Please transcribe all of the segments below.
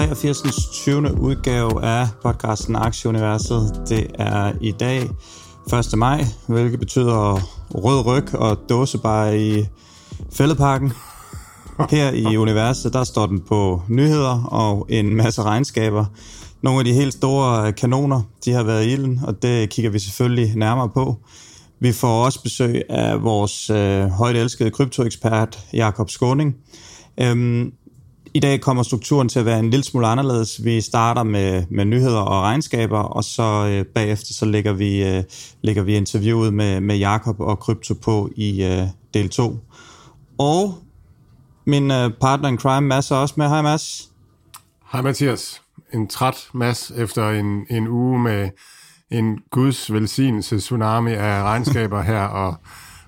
83. 20. udgave af podcasten Aktieuniverset. Det er i dag 1. maj, hvilket betyder rød ryg og dåsebar i fældeparken. Her i universet, der står den på nyheder og en masse regnskaber. Nogle af de helt store kanoner, de har været i ilden, og det kigger vi selvfølgelig nærmere på. Vi får også besøg af vores øh, højt elskede kryptoekspert, Jakob Skåning. Øhm, i dag kommer strukturen til at være en lille smule anderledes. Vi starter med, med nyheder og regnskaber, og så øh, bagefter så lægger vi, øh, lægger vi interviewet med, med Jakob og Krypto på i øh, del 2. Og min øh, partner in crime, Mads, er også med. Hej Mads. Hej Mathias. En træt mas efter en, en uge med en guds velsignelse tsunami af regnskaber her, og,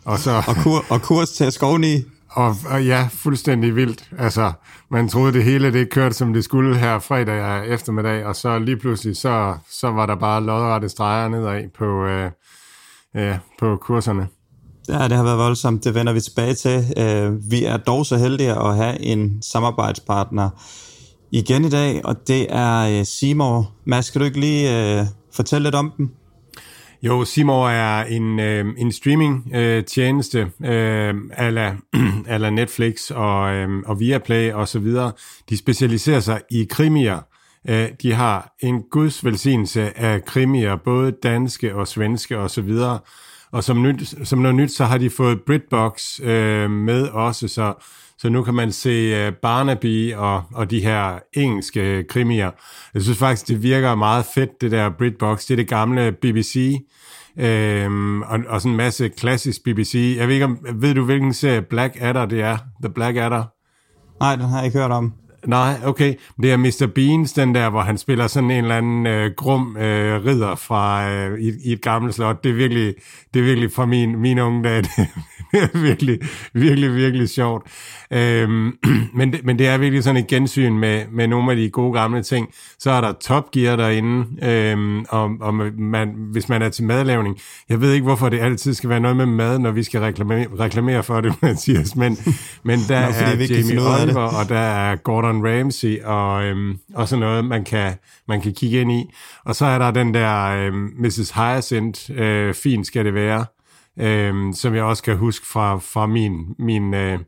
og så... Og, kur, og kurs til Skovni. Og, og ja, fuldstændig vildt. Altså, man troede det hele, det kørte som det skulle her fredag eftermiddag, og så lige pludselig, så, så var der bare lodrette streger nedad på, øh, ja, på kurserne. Ja, det har været voldsomt. Det vender vi tilbage til. Øh, vi er dog så heldige at have en samarbejdspartner igen i dag, og det er øh, Seymour. Mads, kan du ikke lige øh, fortælle lidt om dem? Jo, Seymour er en, øh, en streaming-tjeneste øh, øh, ala, ala Netflix og, øh, og Viaplay og så videre. De specialiserer sig i krimier. Øh, de har en guds velsignelse af krimier, både danske og svenske og så videre. Og som, nyt, som noget nyt, så har de fået BritBox øh, med også, så, så nu kan man se øh, Barnaby og, og de her engelske øh, krimier. Jeg synes faktisk, det virker meget fedt, det der BritBox. Det er det gamle BBC, øhm, og, og sådan en masse klassisk BBC. Jeg ved ikke, om, ved du, hvilken serie Black Adder det er? The Black Adder? Nej, den har jeg ikke hørt om. Nej, okay. Det er Mr. Beans, den der, hvor han spiller sådan en eller anden øh, grum øh, ridder fra øh, i, i et gammelt slot. Det er virkelig, det er virkelig fra min, min unge dag. Det er virkelig, virkelig, virkelig sjovt. Øhm, men, det, men det er virkelig sådan et gensyn med, med nogle af de gode gamle ting. Så er der Top Gear derinde, øhm, og, og man, hvis man er til madlavning. Jeg ved ikke, hvorfor det altid skal være noget med mad, når vi skal reklamere, reklamere for det, Mathias, men, men der Nå, er Jamie. Oliver, og der er Gordon Ramsay, og, øhm, og sådan noget, man kan, man kan kigge ind i. Og så er der den der øhm, Mrs. Hyacinth, øh, fint skal det være, øhm, som jeg også kan huske fra, fra min, min, øh,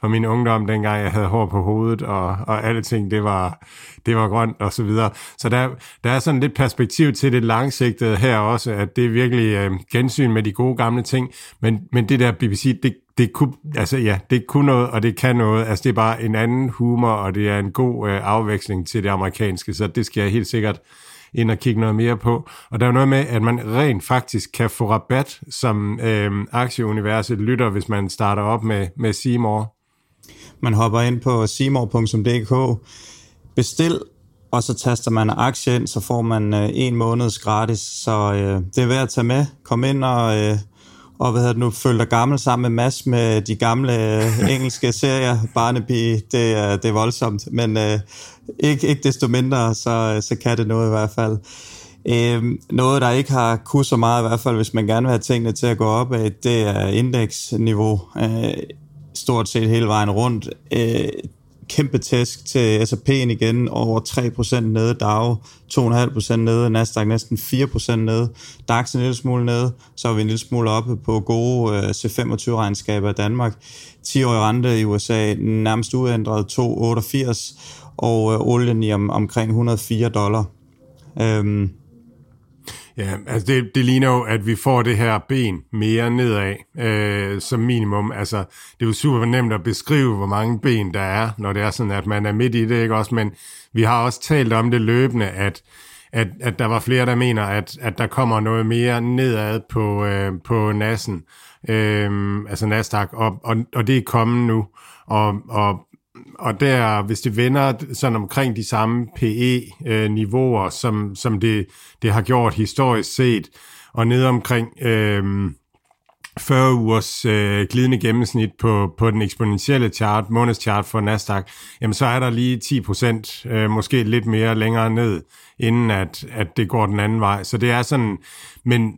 fra min ungdom, dengang jeg havde hår på hovedet, og, og alle ting, det var, det var grønt og så videre. Så der, der er sådan lidt perspektiv til det langsigtede her også, at det er virkelig øh, gensyn med de gode gamle ting, men, men det der BBC, det, det kunne, altså ja, det kunne noget, og det kan noget. Altså det er bare en anden humor, og det er en god øh, afveksling til det amerikanske, så det skal jeg helt sikkert ind og kigge noget mere på. Og der er jo noget med, at man rent faktisk kan få rabat som øh, aktieuniverset lytter, hvis man starter op med, med Seymour. Man hopper ind på simor.dk, bestil, og så taster man aktie ind, så får man øh, en måneds gratis. Så øh, det er værd at tage med. Kom ind og, øh, og hvad hedder det nu, følg dig gammel sammen med Mads med de gamle øh, engelske serier. Barnaby, det er, det er voldsomt, men øh, ikke, ikke desto mindre, så, så kan det noget i hvert fald. Øhm, noget, der ikke har kunnet så meget, i hvert fald hvis man gerne vil have tingene til at gå op det er indeksniveau. Øh, stort set hele vejen rundt. Øh, kæmpe tæsk til S&P'en igen, over 3% nede, DAO 2,5% nede, Nasdaq næsten 4% nede, DAX en lille smule nede, så er vi en lille smule oppe på gode øh, C25-regnskaber i Danmark. 10-årig rente i USA nærmest uændret 2,88, og øh, olien i om, omkring 104 dollar. Øhm, Ja, altså det, det ligner jo, at vi får det her ben mere nedad øh, som minimum. Altså, det er jo super nemt at beskrive, hvor mange ben der er, når det er sådan, at man er midt i det, ikke også? Men vi har også talt om det løbende, at, at, at der var flere, der mener, at, at der kommer noget mere nedad på, øh, på nassen, øh, altså Nasdaq, og, og, og det er kommet nu. Og, og og der, hvis det vender sådan omkring de samme PE-niveauer, øh, som, som det, det har gjort historisk set, og ned omkring øh, 40 ugers øh, glidende gennemsnit på, på den eksponentielle chart, månedschart for Nasdaq, jamen så er der lige 10 procent, øh, måske lidt mere længere ned, inden at, at det går den anden vej. Så det er sådan, men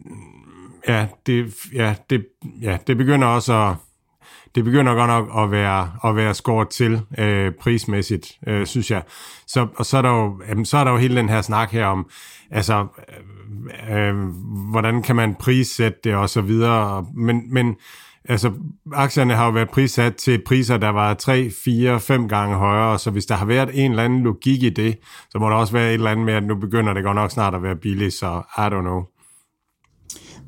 ja, det, ja, det, ja, det begynder også at, det begynder godt nok at være, at være skåret til øh, prismæssigt, øh, synes jeg. Så, og så er, der jo, jamen, så er der jo hele den her snak her om, altså, øh, øh hvordan kan man prissætte det og så videre. Men, men altså, aktierne har jo været prissat til priser, der var 3, 4, 5 gange højere, så hvis der har været en eller anden logik i det, så må der også være et eller andet med, at nu begynder det godt nok snart at være billigt, så I don't know.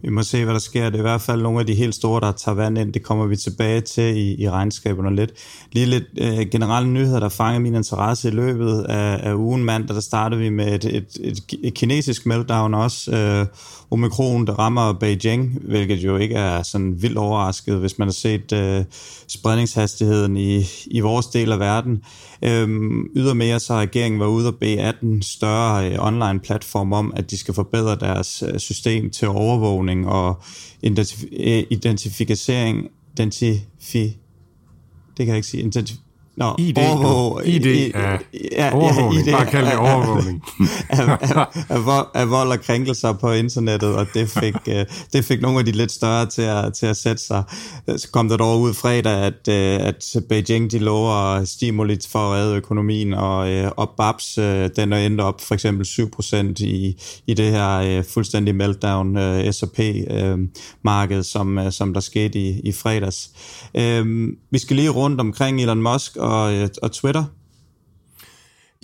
Vi må se, hvad der sker. Det er i hvert fald nogle af de helt store, der tager vand ind. Det kommer vi tilbage til i, i regnskaberne lidt. Lige lidt øh, generelle nyheder, der fangede min interesse i løbet af, af ugen mandag. Der startede vi med et, et, et, et kinesisk meltdown også. Øh, Omikron, der rammer Beijing, hvilket jo ikke er sådan vildt overrasket, hvis man har set øh, spredningshastigheden i, i vores del af verden. Øhm, ydermere så regeringen var ude og bede 18 større øh, online-platform om, at de skal forbedre deres øh, system til overvågning og identif- øh, identificering, identifi, det kan jeg ikke sige, identif- Nå, ID, overvåg, ID, ID, ja, ja, overvågning, ja, ID, bare kald det overvågning. af, af, af, vold, af vold og krænkelser på internettet, og det fik, uh, det fik nogle af de lidt større til at, til at sætte sig. Så kom der dog ud fredag, at, uh, at Beijing de lover stimuli for at redde økonomien, og, uh, og BAPS den er endt op for eksempel 7% i, i det her fuldstændig meltdown S&P-marked, som, som der skete i, i fredags. Vi skal lige rundt omkring Elon Musk, og, øh, og Twitter.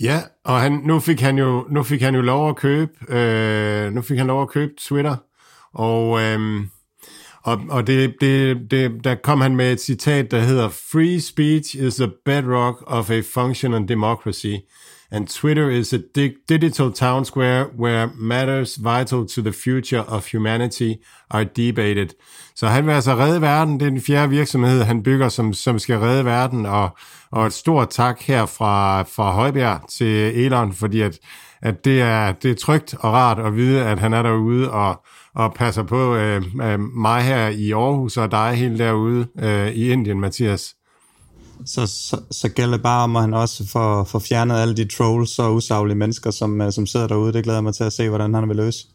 Ja, og han, nu, fik han jo, nu fik han jo lov at købe, øh, nu fik han lov at købe Twitter, og, øh, og, og det, det, det, der kom han med et citat, der hedder, Free speech is the bedrock of a functional democracy, and Twitter is a di- digital town square where matters vital to the future of humanity are debated. Så han vil altså redde verden. Det er den fjerde virksomhed, han bygger, som, som skal redde verden. Og, og et stort tak her fra, fra Højbjerg til Elon, fordi at, at det, er, det er trygt og rart at vide, at han er derude og, og passer på øh, øh mig her i Aarhus og dig helt derude øh, i Indien, Mathias. Så, så, så gælder det bare om, at han også får, får fjernet alle de trolls og usaglige mennesker, som, øh, som sidder derude. Det glæder jeg mig til at se, hvordan han vil løse.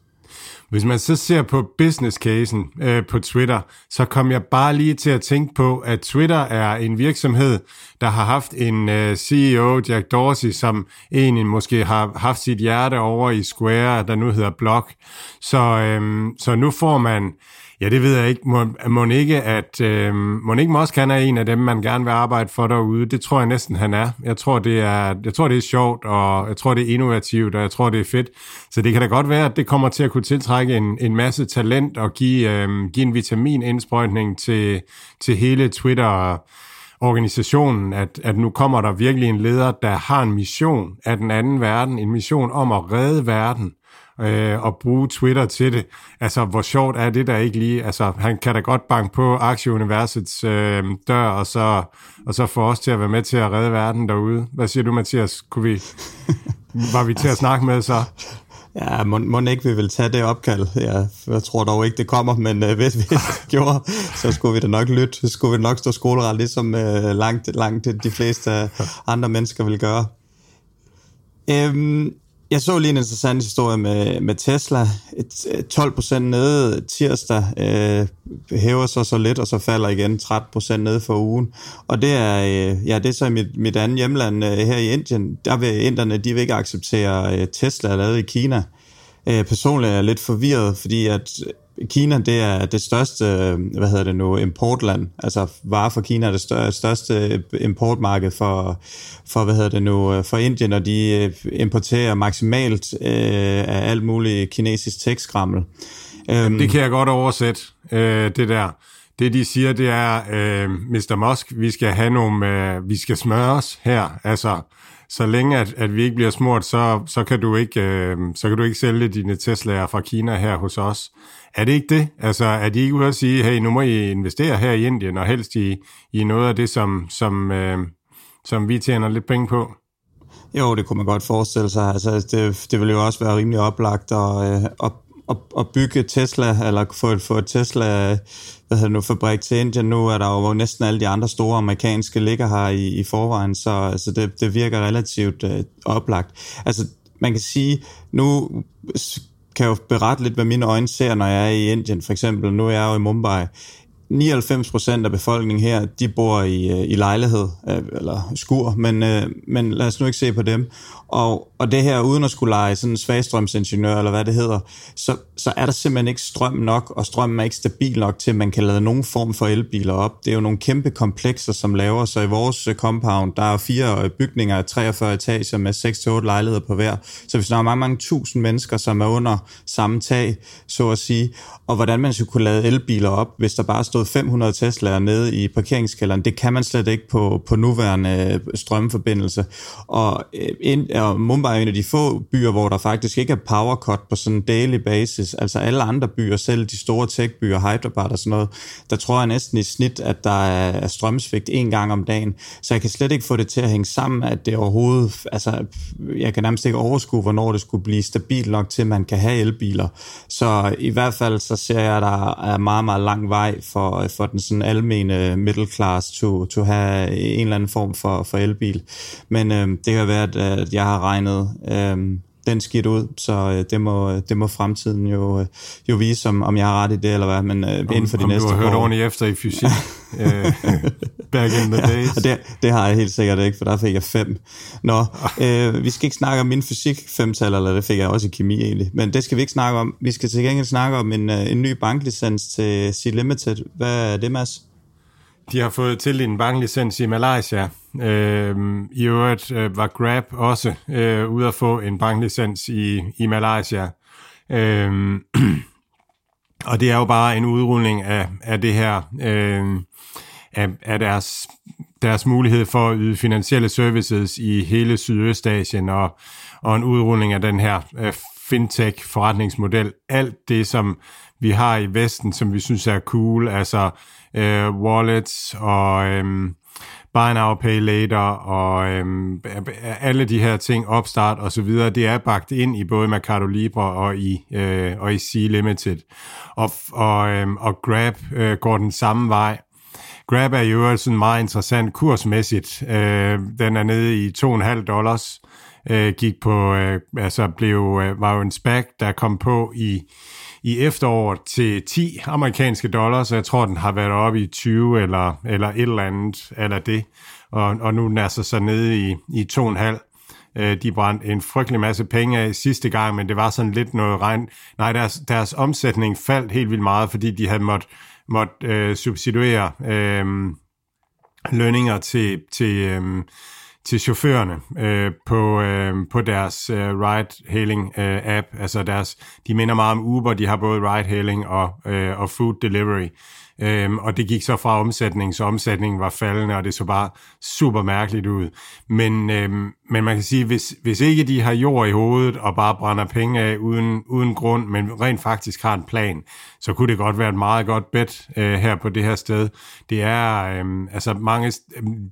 Hvis man så ser på business casen øh, på Twitter, så kom jeg bare lige til at tænke på, at Twitter er en virksomhed, der har haft en øh, CEO, Jack Dorsey, som egentlig måske har haft sit hjerte over i Square, der nu hedder Block. Så, øh, så nu får man Ja, det ved jeg ikke. Må, må ikke, at øh, må ikke Mosk, han er en af dem, man gerne vil arbejde for derude. Det tror jeg næsten, han er. Jeg tror, det er, jeg tror, det er sjovt, og jeg tror, det er innovativt, og jeg tror, det er fedt. Så det kan da godt være, at det kommer til at kunne tiltrække en, en masse talent og give, øh, give en vitaminindsprøjtning til, til hele Twitter organisationen, at, at nu kommer der virkelig en leder, der har en mission af den anden verden, en mission om at redde verden, øh, og bruge Twitter til det. Altså, hvor sjovt er det der ikke lige? Altså, han kan da godt banke på aktieuniversets øh, dør, og så, og så få os til at være med til at redde verden derude. Hvad siger du, Mathias? Kunne vi, var vi til at snakke med så? Ja, må, må ikke vi vil tage det opkald. Ja, jeg tror dog ikke, det kommer, men øh, hvis vi gjorde, så skulle vi da nok lytte. Så skulle vi nok stå skoleret, ligesom øh, langt, langt de fleste andre mennesker vil gøre. Øhm, jeg så lige en interessant historie med, med Tesla. 12 øh, procent nede tirsdag øh, hæver sig så lidt, og så falder igen 13 procent nede for ugen. Og det er, øh, ja, det er så i mit, mit andet hjemland øh, her i Indien. Der vil inderne, de vil ikke acceptere øh, Tesla lavet i Kina. Øh, personligt er jeg lidt forvirret, fordi at Kina, det er det største, hvad hedder det nu, importland. Altså varer fra Kina er det største importmarked for, for hvad hedder det nu, for Indien, og de øh, importerer maksimalt øh, af alt muligt kinesisk tekstskrammel. Jamen, det kan jeg godt oversætte, øh, det der. Det de siger, det er, øh, Mr. Musk, vi skal have nogle, øh, vi skal smøre os her. Altså, så længe at, at vi ikke bliver smurt, så, så, kan du ikke, øh, så kan du ikke sælge dine Tesla'er fra Kina her hos os. Er det ikke det? Altså, er de ikke ude at sige, hey, nu må I investere her i Indien, og helst i, i noget af det, som, som, øh, som vi tjener lidt penge på? Jo, det kunne man godt forestille sig. Altså, det, det ville jo også være rimelig oplagt at, øh, at, at, at bygge Tesla, eller få, få et Tesla hvad hedder nu, fabrik til Indien. Nu er der jo næsten alle de andre store amerikanske ligger her i, i forvejen, så altså, det, det virker relativt øh, oplagt. Altså, man kan sige, nu kan jeg jo berette lidt, hvad mine øjne ser, når jeg er i Indien. For eksempel, nu er jeg jo i Mumbai. 99 procent af befolkningen her, de bor i, øh, i lejlighed, øh, eller skur, men, øh, men lad os nu ikke se på dem. Og, og det her, uden at skulle lege sådan en svagstrømsingeniør, eller hvad det hedder, så, så er der simpelthen ikke strøm nok, og strømmen er ikke stabil nok til, at man kan lade nogen form for elbiler op. Det er jo nogle kæmpe komplekser, som laver, sig i vores compound, der er fire bygninger af 43 etager med 6-8 lejligheder på hver. Så hvis der er mange, mange tusind mennesker, som er under samme tag, så at sige, og hvordan man skulle kunne lade elbiler op, hvis der bare stod 500 Tesla'er nede i parkeringskælderen, det kan man slet ikke på, på nuværende øh, strømforbindelse. Og øh, ind, og Mumbai er en af de få byer, hvor der faktisk ikke er power cut på sådan en daily basis. Altså alle andre byer, selv de store tech-byer, Hyderabad og sådan noget, der tror jeg næsten i snit, at der er strømsvigt en gang om dagen. Så jeg kan slet ikke få det til at hænge sammen, at det overhovedet, altså jeg kan nærmest ikke overskue, hvornår det skulle blive stabilt nok til, at man kan have elbiler. Så i hvert fald så ser jeg, at der er meget, meget lang vej for, for den sådan almene middle class to, to have en eller anden form for, for elbil. Men øh, det kan være, at jeg har regnet øh, den skidt ud, så øh, det, må, det må fremtiden jo, øh, jo vise, om, om jeg har ret i det, eller hvad, men øh, inden for de om næste du har hørt år. ordentligt efter i fysik øh, back in the days. Og det, det har jeg helt sikkert ikke, for der fik jeg fem. Nå, øh, vi skal ikke snakke om min fysik femtal, eller det fik jeg også i kemi egentlig, men det skal vi ikke snakke om. Vi skal til gengæld snakke om en, øh, en ny banklicens til C-Limited. Hvad er det, Mads? De har fået til en banklicens i Malaysia. Øh, I øvrigt øh, var Grab også øh, ude at få en banklicens i, i Malaysia. Øh, og det er jo bare en udrulning af, af det her, øh, af, af deres, deres mulighed for at yde finansielle services i hele Sydøstasien, og, og en udrulning af den her øh, fintech-forretningsmodel. Alt det, som vi har i Vesten, som vi synes er cool, altså øh, wallets og øh, buy now, pay later og øh, alle de her ting, opstart og så videre, det er bagt ind i både Mercado Libre og i, øh, og i C-Limited. Og, og, øh, og Grab øh, går den samme vej. Grab er jo sådan meget interessant kursmæssigt. Øh, den er nede i 2,5 dollars. Øh, Øh, gik på, øh, altså blev, øh, var jo en SPAC, der kom på i i efteråret til 10 amerikanske dollars, så jeg tror, den har været oppe i 20 eller, eller et eller andet eller det, og, og nu er den altså så nede i, i 2,5. Øh, de brændte en frygtelig masse penge af sidste gang, men det var sådan lidt noget regn. Nej, deres, deres omsætning faldt helt vildt meget, fordi de havde måttet måtte, øh, substituere øh, lønninger til, til, øh, til chaufførerne øh, på, øh, på deres øh, ride-hailing øh, app. Altså deres, de minder meget om Uber, de har både ride-hailing og, øh, og food delivery. Øhm, og det gik så fra omsætning, så omsætningen var faldende, og det så bare super mærkeligt ud. Men, øhm, men man kan sige, hvis, hvis ikke de har jord i hovedet og bare brænder penge af uden, uden grund, men rent faktisk har en plan, så kunne det godt være et meget godt bet øh, her på det her sted. Det er, øhm, altså mange,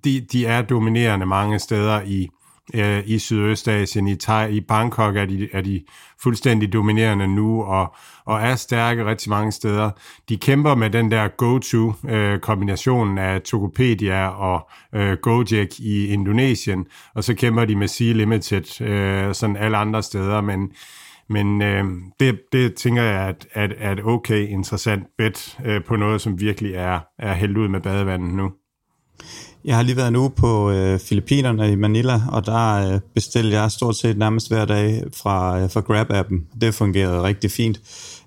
de, de er dominerende mange steder i, øh, i Sydøstasien, i, Thai, i Bangkok er de, er de fuldstændig dominerende nu, og, og er stærke rigtig mange steder. De kæmper med den der go-to-kombinationen øh, af Tokopedia og øh, Gojek i Indonesien, og så kæmper de med Sea Limited, øh, sådan alle andre steder, men men øh, det, det tænker jeg at, at, at okay interessant bet øh, på noget, som virkelig er, er hældt ud med badevandet nu. Jeg har lige været nu på øh, Filippinerne i Manila, og der øh, bestilte jeg stort set nærmest hver dag fra, øh, fra Grab-appen. Det fungerede rigtig fint,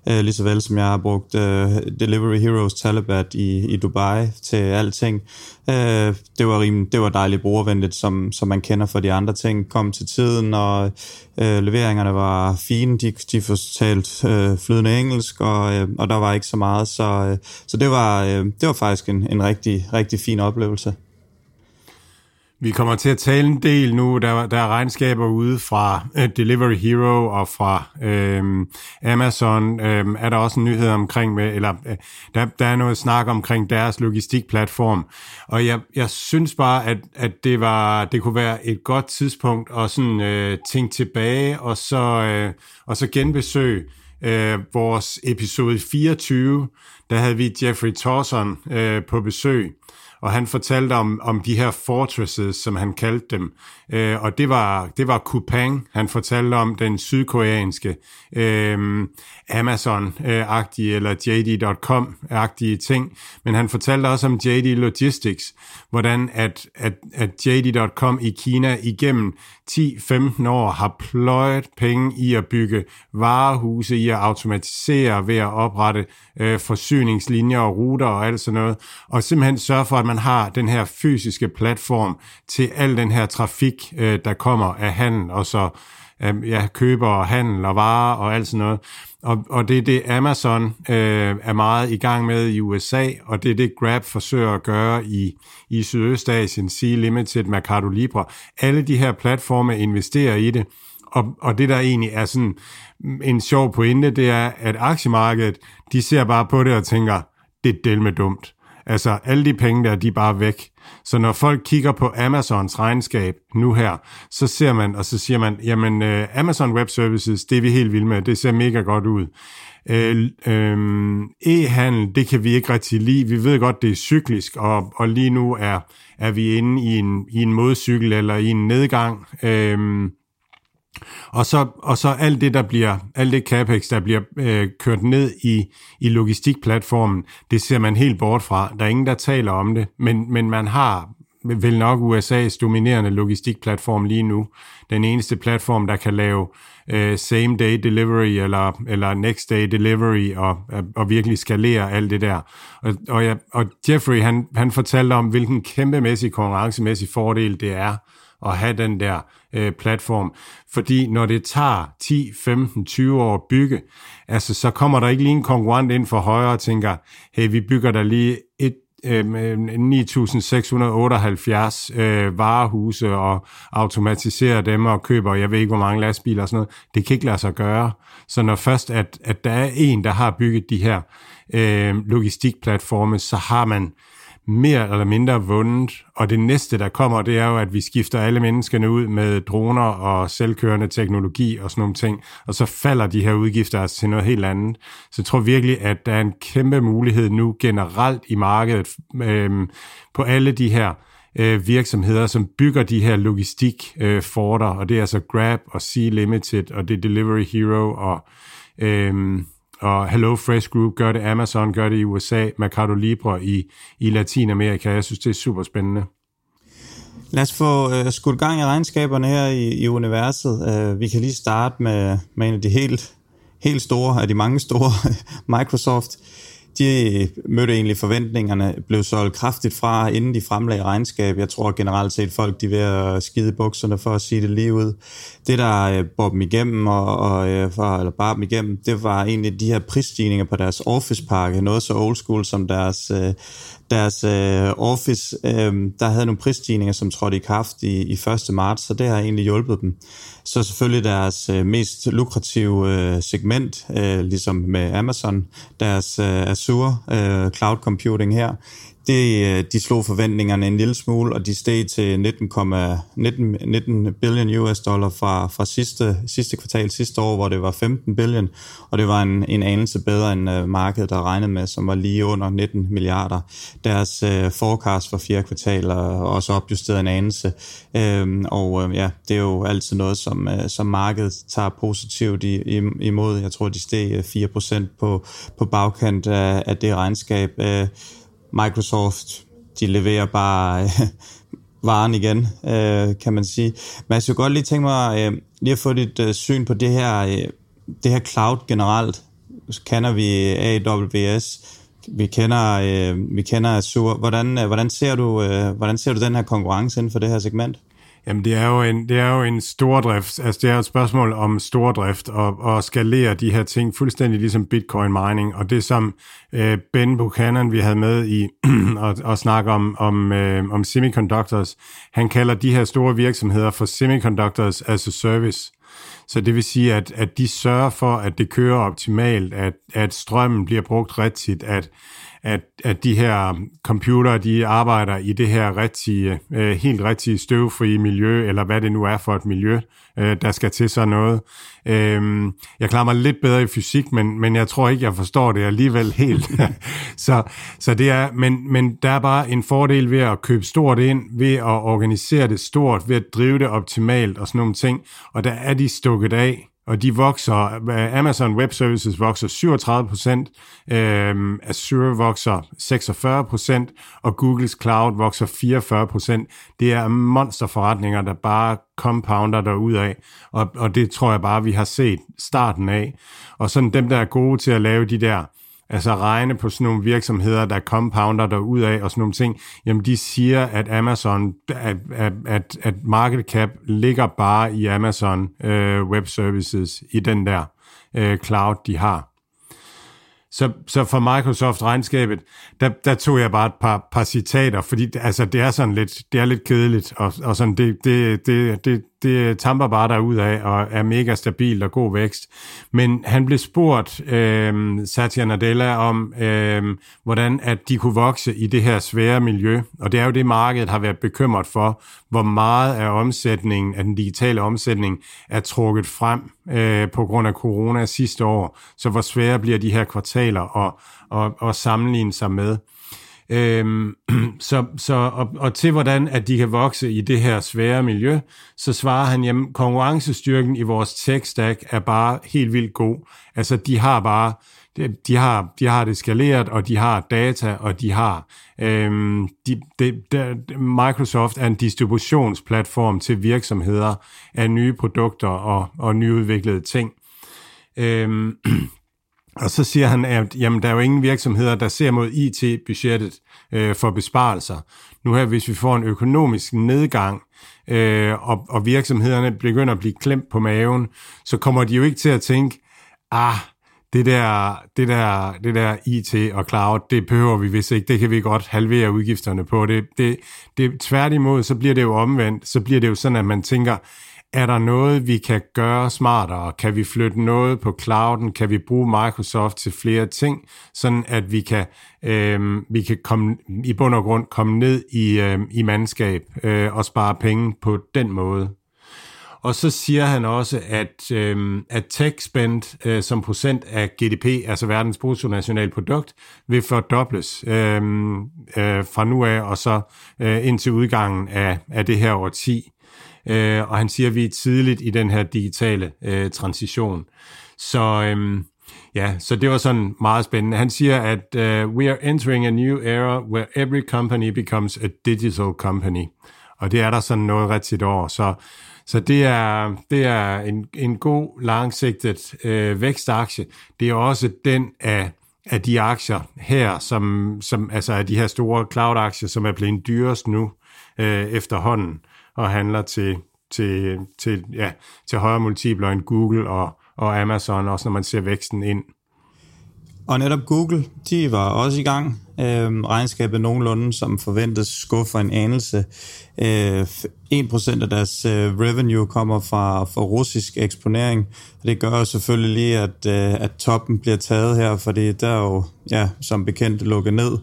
øh, lige så vel som jeg har brugt øh, Delivery Heroes Talabat i, i Dubai til alting. Øh, det, var rimelig, det var dejligt brugervenligt, som, som man kender fra de andre ting. Kom til tiden, og øh, leveringerne var fine. De, de fortalte øh, flydende engelsk, og, øh, og der var ikke så meget. Så, øh, så det, var, øh, det var faktisk en, en rigtig, rigtig fin oplevelse. Vi kommer til at tale en del nu. Der, der er regnskaber ude fra uh, Delivery Hero og fra uh, Amazon. Uh, er der også en nyhed omkring med, eller uh, der, der er noget snak omkring deres logistikplatform. Og jeg, jeg synes bare, at, at det var det kunne være et godt tidspunkt at sådan uh, tænke tilbage og så uh, og så genbesøge uh, vores episode 24. Der havde vi Jeffrey Torson uh, på besøg og han fortalte om, om de her fortresses, som han kaldte dem. Øh, og det var, det var Kupang, han fortalte om den sydkoreanske øh, Amazon-agtige eller JD.com-agtige ting. Men han fortalte også om JD Logistics, hvordan at, at, at JD.com i Kina igennem 10-15 år har pløjet penge i at bygge varehuse, i at automatisere ved at oprette øh, forsyningslinjer og ruter og alt sådan noget, og simpelthen sørge for, at man har den her fysiske platform til al den her trafik, øh, der kommer af handel, og så øh, ja, køber og handel og varer og alt sådan noget. Og, og det er det, Amazon øh, er meget i gang med i USA, og det er det, Grab forsøger at gøre i, i Sydøstasien, Sea Limited, Mercado Libre. Alle de her platforme investerer i det, og, og det der egentlig er sådan en sjov pointe, det er, at aktiemarkedet, de ser bare på det og tænker, det er del med dumt. Altså, alle de penge der, de er bare væk. Så når folk kigger på Amazons regnskab nu her, så ser man, og så siger man, jamen øh, Amazon Web Services, det er vi helt vilde med, det ser mega godt ud. Øh, øh, e-handel, det kan vi ikke rigtig lide. Vi ved godt, det er cyklisk, og, og lige nu er, er vi inde i en, i en modcykel eller i en nedgang. Øh, og så, og så alt det, der bliver, alt det capex, der bliver øh, kørt ned i, i logistikplatformen, det ser man helt bort fra. Der er ingen, der taler om det, men, men man har vel nok USA's dominerende logistikplatform lige nu. Den eneste platform, der kan lave øh, same day delivery eller, eller next day delivery og, øh, og virkelig skalere alt det der. Og, og, ja, og Jeffrey, han, han fortalte om, hvilken kæmpemæssig konkurrencemæssig fordel det er at have den der øh, platform. Fordi når det tager 10, 15, 20 år at bygge, altså så kommer der ikke lige en konkurrent ind for højre og tænker, hey, vi bygger der lige et øh, 9.678 øh, varehuse og automatiserer dem og køber, jeg ved ikke, hvor mange lastbiler og sådan noget. Det kan ikke lade sig gøre. Så når først, at, at der er en, der har bygget de her øh, logistikplatforme, så har man mere eller mindre vundet. Og det næste, der kommer, det er jo, at vi skifter alle menneskerne ud med droner og selvkørende teknologi og sådan nogle ting, og så falder de her udgifter altså til noget helt andet. Så jeg tror virkelig, at der er en kæmpe mulighed nu generelt i markedet øh, på alle de her øh, virksomheder, som bygger de her logistikforter, øh, og det er altså Grab og Sea Limited, og det er Delivery Hero og... Øh, og Hello Fresh Group gør det, Amazon gør det i USA, Mercado Libre i, i Latinamerika. Jeg synes, det er super spændende. Lad os få øh, skudt gang i regnskaberne her i, i universet. Øh, vi kan lige starte med, med en af de helt, helt store, af de mange store, Microsoft de mødte egentlig forventningerne, blev solgt kraftigt fra, inden de fremlagde regnskab. Jeg tror generelt set, folk de er ved at skide bukserne for at sige det lige ud. Det, der øh, bor dem igennem, og, og, øh, for, eller bare dem igennem, det var egentlig de her prisstigninger på deres Office-pakke. Noget så old school som deres, øh, deres øh, Office. Øh, der havde nogle prisstigninger, som trådte i kraft i, i 1. marts, så det har egentlig hjulpet dem. Så selvfølgelig deres øh, mest lukrative øh, segment, øh, ligesom med Amazon, deres øh, Azure øh, Cloud Computing her, det, øh, de slog forventningerne en lille smule, og de steg til 19, 19, 19 billion US dollar fra, fra sidste, sidste kvartal sidste år, hvor det var 15 billion, og det var en, en anelse bedre end uh, markedet, der regnede med, som var lige under 19 milliarder. Deres uh, forecast for fjerde kvartal er også opjusteret en anelse, uh, og uh, ja, det er jo altid noget, som, uh, som markedet tager positivt i, imod. Jeg tror, de steg 4% på, på bagkant af, af det regnskab. Uh, Microsoft, de leverer bare øh, varen igen, øh, kan man sige. Men jeg skulle godt lige tænke mig øh, lige at få dit øh, syn på det her, øh, det her cloud generelt. Så kender vi AWS, vi kender, øh, vi kender Azure. Hvordan, øh, hvordan, ser du, øh, hvordan ser du den her konkurrence inden for det her segment? Jamen, det er jo en, det er jo en stordrift. Altså, det er et spørgsmål om stordrift og, og skalere de her ting fuldstændig ligesom bitcoin mining. Og det som øh, Ben Buchanan, vi havde med i og, og snakke om, om, øh, om semiconductors, han kalder de her store virksomheder for semiconductors as a service. Så det vil sige, at, at de sørger for, at det kører optimalt, at, at strømmen bliver brugt rigtigt, at, at, at de her computere, de arbejder i det her rigtige, øh, helt rigtige støvfrie miljø, eller hvad det nu er for et miljø, øh, der skal til sådan noget. Øh, jeg klarer mig lidt bedre i fysik, men, men jeg tror ikke, jeg forstår det alligevel helt. så, så det er, men, men der er bare en fordel ved at købe stort ind, ved at organisere det stort, ved at drive det optimalt og sådan nogle ting, og der er de stukket af og de vokser, øh, Amazon Web Services vokser 37 procent, øh, Azure vokser 46 procent, og Googles Cloud vokser 44 procent. Det er monsterforretninger, der bare compounder af, og, og det tror jeg bare, vi har set starten af. Og sådan dem, der er gode til at lave de der altså regne på sådan nogle virksomheder, der compounder der ud af og sådan nogle ting, jamen de siger, at Amazon, at, at, at, market cap ligger bare i Amazon øh, Web Services i den der øh, cloud, de har. Så, så for Microsoft-regnskabet, der, der tog jeg bare et par, par citater, fordi altså, det er sådan lidt, det er lidt kedeligt, og, og sådan, det, det, det, det, det tamper bare derud af og er mega stabil og god vækst. Men han blev spurgt, øh, Satya Nadella, om øh, hvordan at de kunne vokse i det her svære miljø. Og det er jo det, markedet har været bekymret for, hvor meget af omsætningen, af den digitale omsætning, er trukket frem øh, på grund af corona sidste år. Så hvor svære bliver de her kvartaler at, at, at sammenligne sig med. Øhm, så, så, og, og til hvordan at de kan vokse i det her svære miljø, så svarer han, jamen konkurrencestyrken i vores tech-stack er bare helt vildt god. Altså de har bare, de har, de har det skaleret, og de har data, og de har, øhm, de, de, de, Microsoft er en distributionsplatform til virksomheder af nye produkter og, og nyudviklede ting. Øhm, Og så siger han, at jamen, der er jo ingen virksomheder, der ser mod IT-budgettet øh, for besparelser. Nu her, hvis vi får en økonomisk nedgang, øh, og, og virksomhederne begynder at blive klemt på maven, så kommer de jo ikke til at tænke, ah, det der, det der, det der IT og cloud, det behøver vi vist ikke, det kan vi godt halvere udgifterne på. Det, det, det, tværtimod, så bliver det jo omvendt, så bliver det jo sådan, at man tænker, er der noget, vi kan gøre smartere? Kan vi flytte noget på clouden? Kan vi bruge Microsoft til flere ting, sådan at vi kan, øh, vi kan komme, i bund og grund komme ned i, øh, i mandskab øh, og spare penge på den måde? Og så siger han også, at, øh, at tech spend øh, som procent af GDP, altså verdens bruttonationalprodukt, vil fordobles øh, øh, fra nu af og så øh, indtil udgangen af, af det her årti øh, og han siger, at vi er tidligt i den her digitale øh, transition. Så øhm, ja, så det var sådan meget spændende. Han siger, at uh, we are entering a new era where every company becomes a digital company. Og det er der sådan noget rigtigt over. Så, så det er, det er en, en god langsigtet øh, vækstaktie. Det er også den af, af de aktier her, som, som altså af de her store cloud-aktier, som er blevet dyrest nu øh, efterhånden og handler til, til, til, ja, til højere multipler end Google og, og Amazon, også når man ser væksten ind. Og netop Google, de var også i gang. Øh, regnskabet nogenlunde, som forventes skuffer en anelse. Øh, 1% af deres øh, revenue kommer fra, fra russisk eksponering. Og det gør selvfølgelig lige, at, øh, at toppen bliver taget her, fordi der er jo, ja, som bekendt, lukket ned.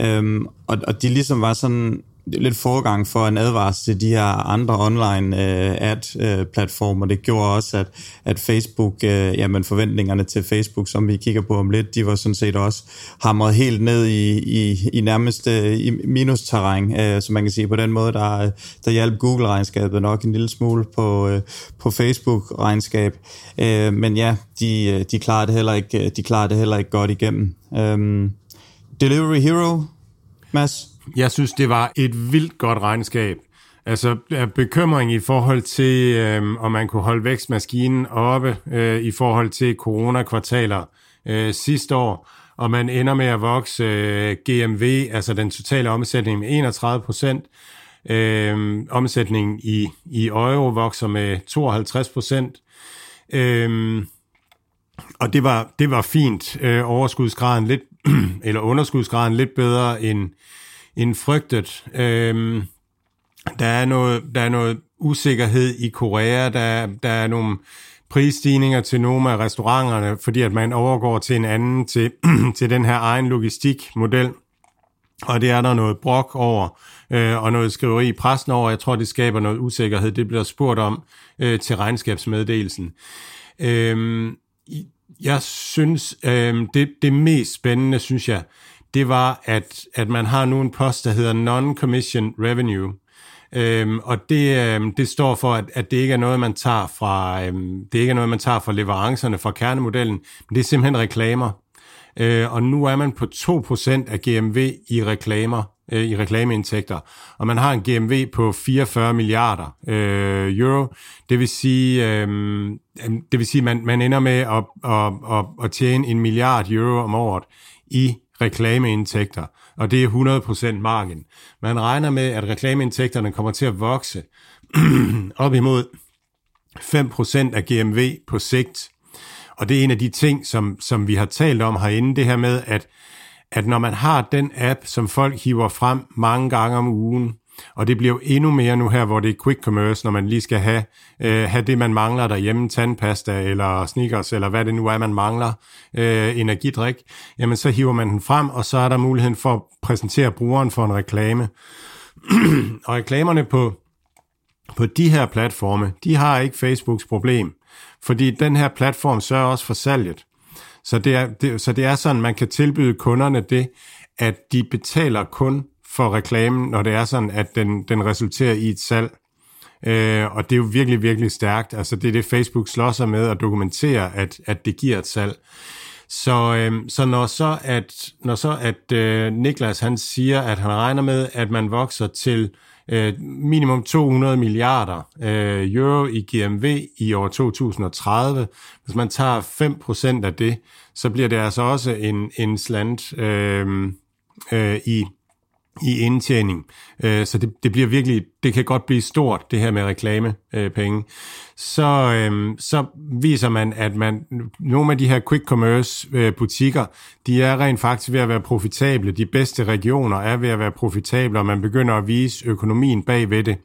Øh, og, og de ligesom var sådan lidt forgang for en advarsel til de her andre online øh, ad-platformer. Øh, det gjorde også, at, at Facebook, øh, jamen forventningerne til Facebook, som vi kigger på om lidt, de var sådan set også hamret helt ned i, i, i nærmest øh, i minusterræn, øh, så man kan sige på den måde, der, der hjalp Google-regnskabet nok en lille smule på, øh, på Facebook-regnskab. Øh, men ja, de, øh, de klarede det heller ikke, de klarede det heller ikke godt igennem. Øh, Delivery Hero, Mads? Jeg synes, det var et vildt godt regnskab. Altså bekymring i forhold til, øh, om man kunne holde vækstmaskinen oppe øh, i forhold til coronakvartaler øh, sidste år, og man ender med at vokse øh, GMV, altså den totale omsætning med 31 procent. Øh, omsætningen i, i euro vokser med 52 procent. Øh, og det var, det var fint. Øh, overskudsgraden lidt, eller underskudsgraden lidt bedre end, end frygtet. Øhm, der er noget, der er noget usikkerhed i Korea, der, der er nogle prisstigninger til nogle af restauranterne, fordi at man overgår til en anden, til, til den her egen logistikmodel. Og det er der noget brok over, øh, og noget skriveri i pressen over. Jeg tror, det skaber noget usikkerhed. Det bliver spurgt om øh, til regnskabsmeddelelsen. Øh, jeg synes, øh, det, det mest spændende, synes jeg, det var, at, at man har nu en post, der hedder Non-Commission Revenue. Øhm, og det, øhm, det står for, at, at det ikke er noget, man tager fra øhm, det ikke er noget, man tager fra leverancerne fra kernemodellen, men det er simpelthen reklamer. Øh, og nu er man på 2% af GMV i reklamer, øh, i reklameindtægter, og man har en GMV på 44 milliarder øh, euro. Det vil sige, øh, det vil sige, man man ender med at, at, at, at tjene en milliard euro om året i reklameindtægter og det er 100% margin. Man regner med, at reklameindtægterne kommer til at vokse op imod 5% af GMV på sigt. Og det er en af de ting, som, som vi har talt om herinde, det her med, at, at når man har den app, som folk hiver frem mange gange om ugen, og det bliver jo endnu mere nu her, hvor det er quick commerce, når man lige skal have, øh, have det, man mangler derhjemme, tandpasta eller sneakers, eller hvad det nu er, man mangler, øh, energidrik, jamen så hiver man den frem, og så er der muligheden for at præsentere brugeren for en reklame. og reklamerne på, på de her platforme, de har ikke Facebooks problem, fordi den her platform sørger også for salget. Så det er, det, så det er sådan, man kan tilbyde kunderne det, at de betaler kun for reklamen, når det er sådan, at den, den resulterer i et salg. Øh, og det er jo virkelig, virkelig stærkt. Altså det er det, Facebook slår sig med at dokumentere, at, at det giver et salg. Så, øh, så når så at, når så at øh, Niklas han siger, at han regner med, at man vokser til øh, minimum 200 milliarder øh, euro i GMV i år 2030. Hvis man tager 5% af det, så bliver det altså også en, en slant øh, øh, i i indtjening. Øh, så det, det bliver virkelig, det kan godt blive stort, det her med reklamepenge. Øh, så, øh, så viser man, at man, nogle af de her quick commerce øh, butikker, de er rent faktisk ved at være profitable. De bedste regioner er ved at være profitable, og man begynder at vise økonomien bag ved det.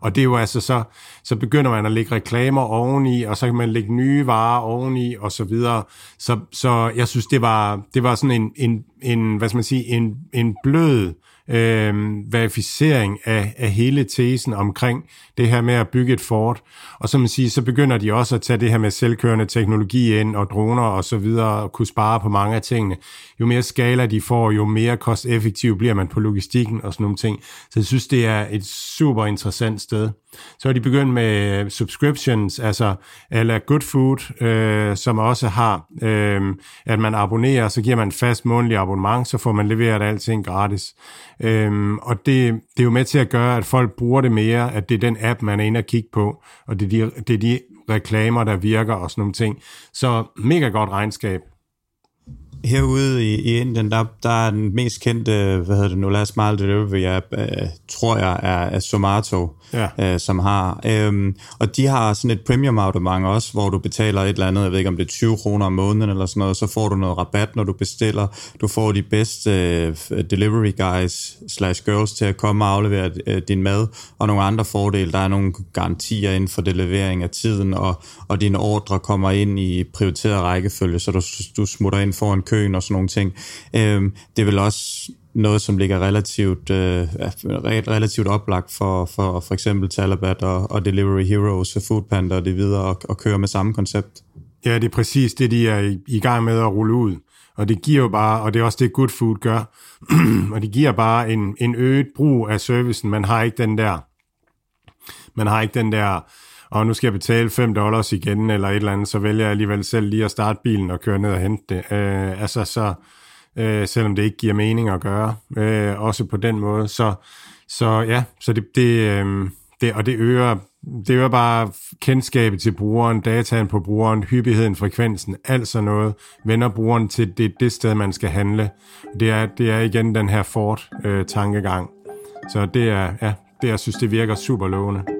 Og det er jo altså så, så begynder man at lægge reklamer oveni, og så kan man lægge nye varer oveni, og så videre. Så, så jeg synes, det var, det var sådan en, en, en, hvad skal man sige, en, en blød øh, Øhm, verificering af, af hele tesen omkring det her med at bygge et fort. Og som man siger, så begynder de også at tage det her med selvkørende teknologi ind, og droner og så videre, og kunne spare på mange af tingene. Jo mere skala de får, jo mere kosteffektiv bliver man på logistikken og sådan nogle ting. Så jeg synes, det er et super interessant sted. Så er de begyndt med øh, subscriptions, altså eller Good Food, øh, som også har, øh, at man abonnerer, så giver man fast månedlig abonnement, så får man leveret alting gratis. Øh, og det, det er jo med til at gøre, at folk bruger det mere, at det er den app, man er inde og kigge på, og det er de, det er de reklamer, der virker og sådan nogle ting. Så mega godt regnskab. Herude i, i Indien, der, der er den mest kendte, hvad hedder det nu, Last Mile Delivery app, øh, tror jeg, er, er Zomato, ja. øh, som har. Øhm, og de har sådan et premium abonnement også, hvor du betaler et eller andet, jeg ved ikke om det er 20 kroner om måneden eller sådan noget, så får du noget rabat, når du bestiller. Du får de bedste øh, delivery guys slash girls til at komme og aflevere øh, din mad, og nogle andre fordele. Der er nogle garantier inden for det levering af tiden, og, og dine ordre kommer ind i prioriteret rækkefølge, så du, du smutter ind foran køen og sådan nogle ting. Øh, det er vel også noget, som ligger relativt, øh, relativt oplagt for, for for eksempel Talabat og, og Delivery Heroes, Foodpanda og det videre, og, og køre med samme koncept. Ja, det er præcis det, de er i, i gang med at rulle ud. Og det giver jo bare, og det er også det, Good Food gør, og det giver bare en, en øget brug af servicen. Man har ikke den der, man har ikke den der, og nu skal jeg betale 5 dollars igen, eller et eller andet, så vælger jeg alligevel selv lige at starte bilen og køre ned og hente det. Øh, altså, så, øh, selvom det ikke giver mening at gøre, øh, også på den måde. Så, så ja, så det, det, øh, det, og det øger, det øger bare kendskabet til brugeren, dataen på brugeren, hyppigheden, frekvensen, alt sådan noget, vender brugeren til det, det sted, man skal handle. Det er, det er igen den her Ford-tankegang. Øh, så det er, ja, det, jeg synes, det virker super lovende.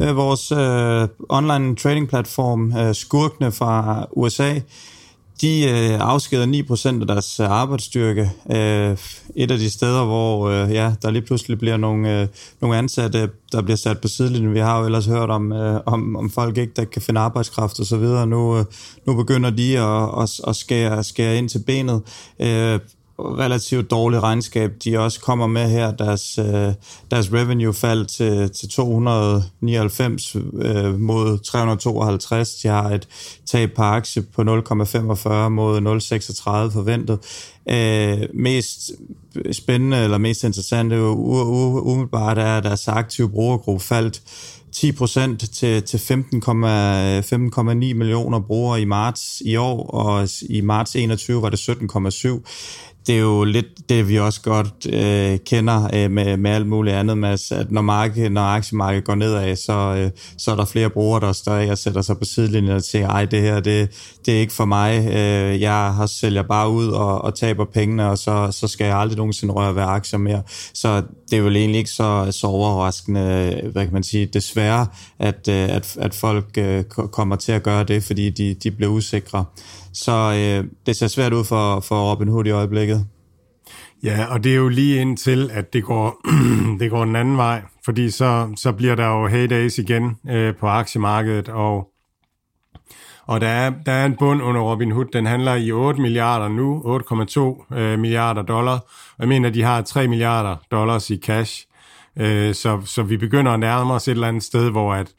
øh, vores øh, online trading platform, øh, skurkene fra USA, de øh, afskeder 9% af deres øh, arbejdsstyrke. Øh, et af de steder, hvor øh, ja, der lige pludselig bliver nogle, øh, nogle ansatte, der bliver sat på sidelinjen. Vi har jo ellers hørt om, øh, om, om folk ikke, der kan finde arbejdskraft osv. så. Nu, øh, nu begynder de at, at, at skære, skære ind til benet. Øh, relativt dårligt regnskab, de også kommer med her. Deres, øh, deres revenue faldt til, til 299 øh, mod 352. De har et tab på aktie på 0,45 mod 0,36 forventet. Øh, mest spændende eller mest interessante umiddelbart er, at deres aktive brugergruppe faldt 10% til, til 15,9 millioner brugere i marts i år, og i marts 21 var det 17,7 det er jo lidt det, vi også godt øh, kender øh, med, med alt muligt andet, Mads, at når, marked, når aktiemarkedet går nedad, så, øh, så er der flere brugere, der står af og sætter sig på sidelinjen og siger, ej, det her, det, det er ikke for mig. Øh, jeg har sælger bare ud og, og taber pengene, og så, så skal jeg aldrig nogensinde røre ved aktier mere. Så det er vel egentlig ikke så, så overraskende, hvad kan man sige, desværre, at, øh, at, at folk øh, kommer til at gøre det, fordi de, de bliver usikre. Så øh, det ser svært ud for, for Robin Hood i øjeblikket. Ja, og det er jo lige indtil, at det går, det går den anden vej, fordi så, så bliver der jo heydays igen øh, på aktiemarkedet, og, og der, er, der er en bund under Robin Hood, den handler i 8 milliarder nu, 8,2 øh, milliarder dollar, og jeg mener, de har 3 milliarder dollars i cash, øh, så, så vi begynder at nærme os et eller andet sted, hvor at,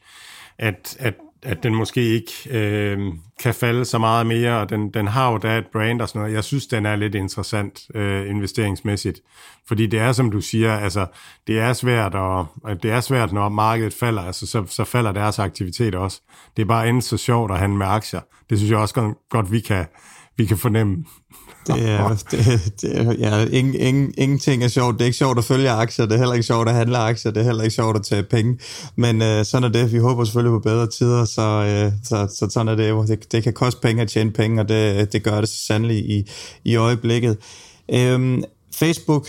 at, at at den måske ikke øh, kan falde så meget mere, og den, den har jo da et brand og sådan noget. Jeg synes, den er lidt interessant øh, investeringsmæssigt, fordi det er, som du siger, altså, det er svært, og, det er svært, når markedet falder, altså, så, så falder deres aktivitet også. Det er bare endelig så sjovt at handle med aktier. Det synes jeg også godt, godt vi kan, vi kan fornemme. Det er, det, det ja, ingen, ingen, ingenting er sjovt. Det er ikke sjovt at følge aktier, det er heller ikke sjovt at handle aktier, det er heller ikke sjovt at tage penge. Men øh, sådan er det. Vi håber selvfølgelig på bedre tider, så, øh, så, så sådan er det. Det, det kan koste penge at tjene penge, og det, det gør det så sandelig i, i øjeblikket. Øhm, Facebook,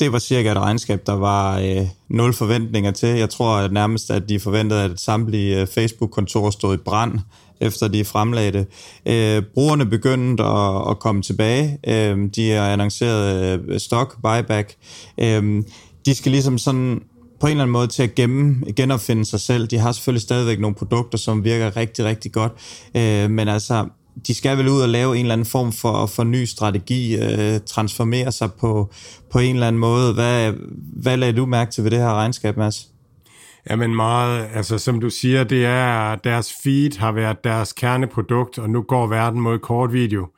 det var cirka et regnskab, der var øh, nul forventninger til. Jeg tror at nærmest, at de forventede, at samtlige øh, Facebook-kontorer stod i brand efter de fremlagde det. Øh, brugerne begyndte at, at komme tilbage. Øh, de har annonceret øh, stock buyback. Øh, de skal ligesom sådan på en eller anden måde til at gemme, genopfinde sig selv. De har selvfølgelig stadigvæk nogle produkter, som virker rigtig, rigtig godt. Øh, men altså, de skal vel ud og lave en eller anden form for, for ny strategi, øh, transformere sig på, på en eller anden måde. Hvad, hvad lagde du mærke til ved det her regnskab, Mads? Jamen meget, altså som du siger, det er, deres feed har været deres kerneprodukt, og nu går verden mod kort video.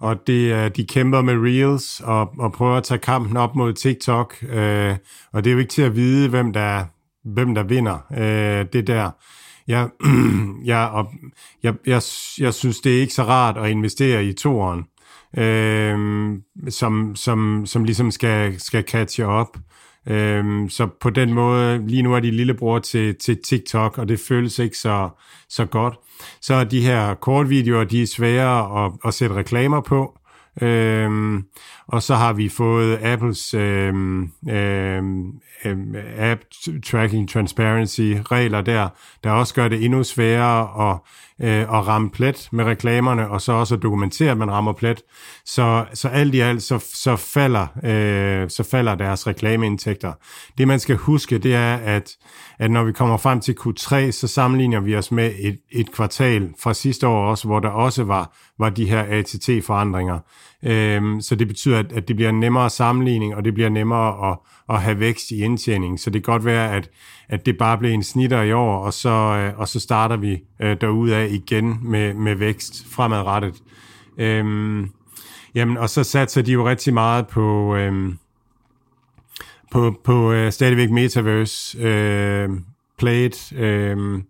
Og det, øh, de kæmper med Reels og, og prøver at tage kampen op mod TikTok. Øh, og det er jo ikke til at vide, hvem der, hvem der vinder øh, det der. Jeg, jeg, og, jeg, jeg, jeg synes, det er ikke så rart at investere i toren, øh, som, som, som ligesom skal, skal catche op. Øhm, så på den måde, lige nu er de lillebror til, til TikTok, og det føles ikke så, så godt. Så er de her kortvideoer, de er svære at, at sætte reklamer på. Øhm, og så har vi fået Apples øhm, øhm, øhm, App Tracking Transparency regler der, der også gør det endnu sværere at, øh, at ramme plet med reklamerne, og så også at dokumentere, at man rammer plet. Så, så alt i alt, så, så, falder, øh, så falder deres reklameindtægter. Det man skal huske, det er, at, at når vi kommer frem til Q3, så sammenligner vi os med et, et kvartal fra sidste år også, hvor der også var, var de her ATT-forandringer. Øhm, så det betyder, at, at det bliver nemmere sammenligning, og det bliver nemmere at, at have vækst i indtjening. Så det kan godt være, at, at det bare bliver en snitter i år, og så, øh, og så starter vi øh, af igen med, med vækst fremadrettet. Øhm, jamen, og så satser de jo rigtig meget på... Øhm, på, på øh, stadigvæk Metaverse øh, Played. Øh,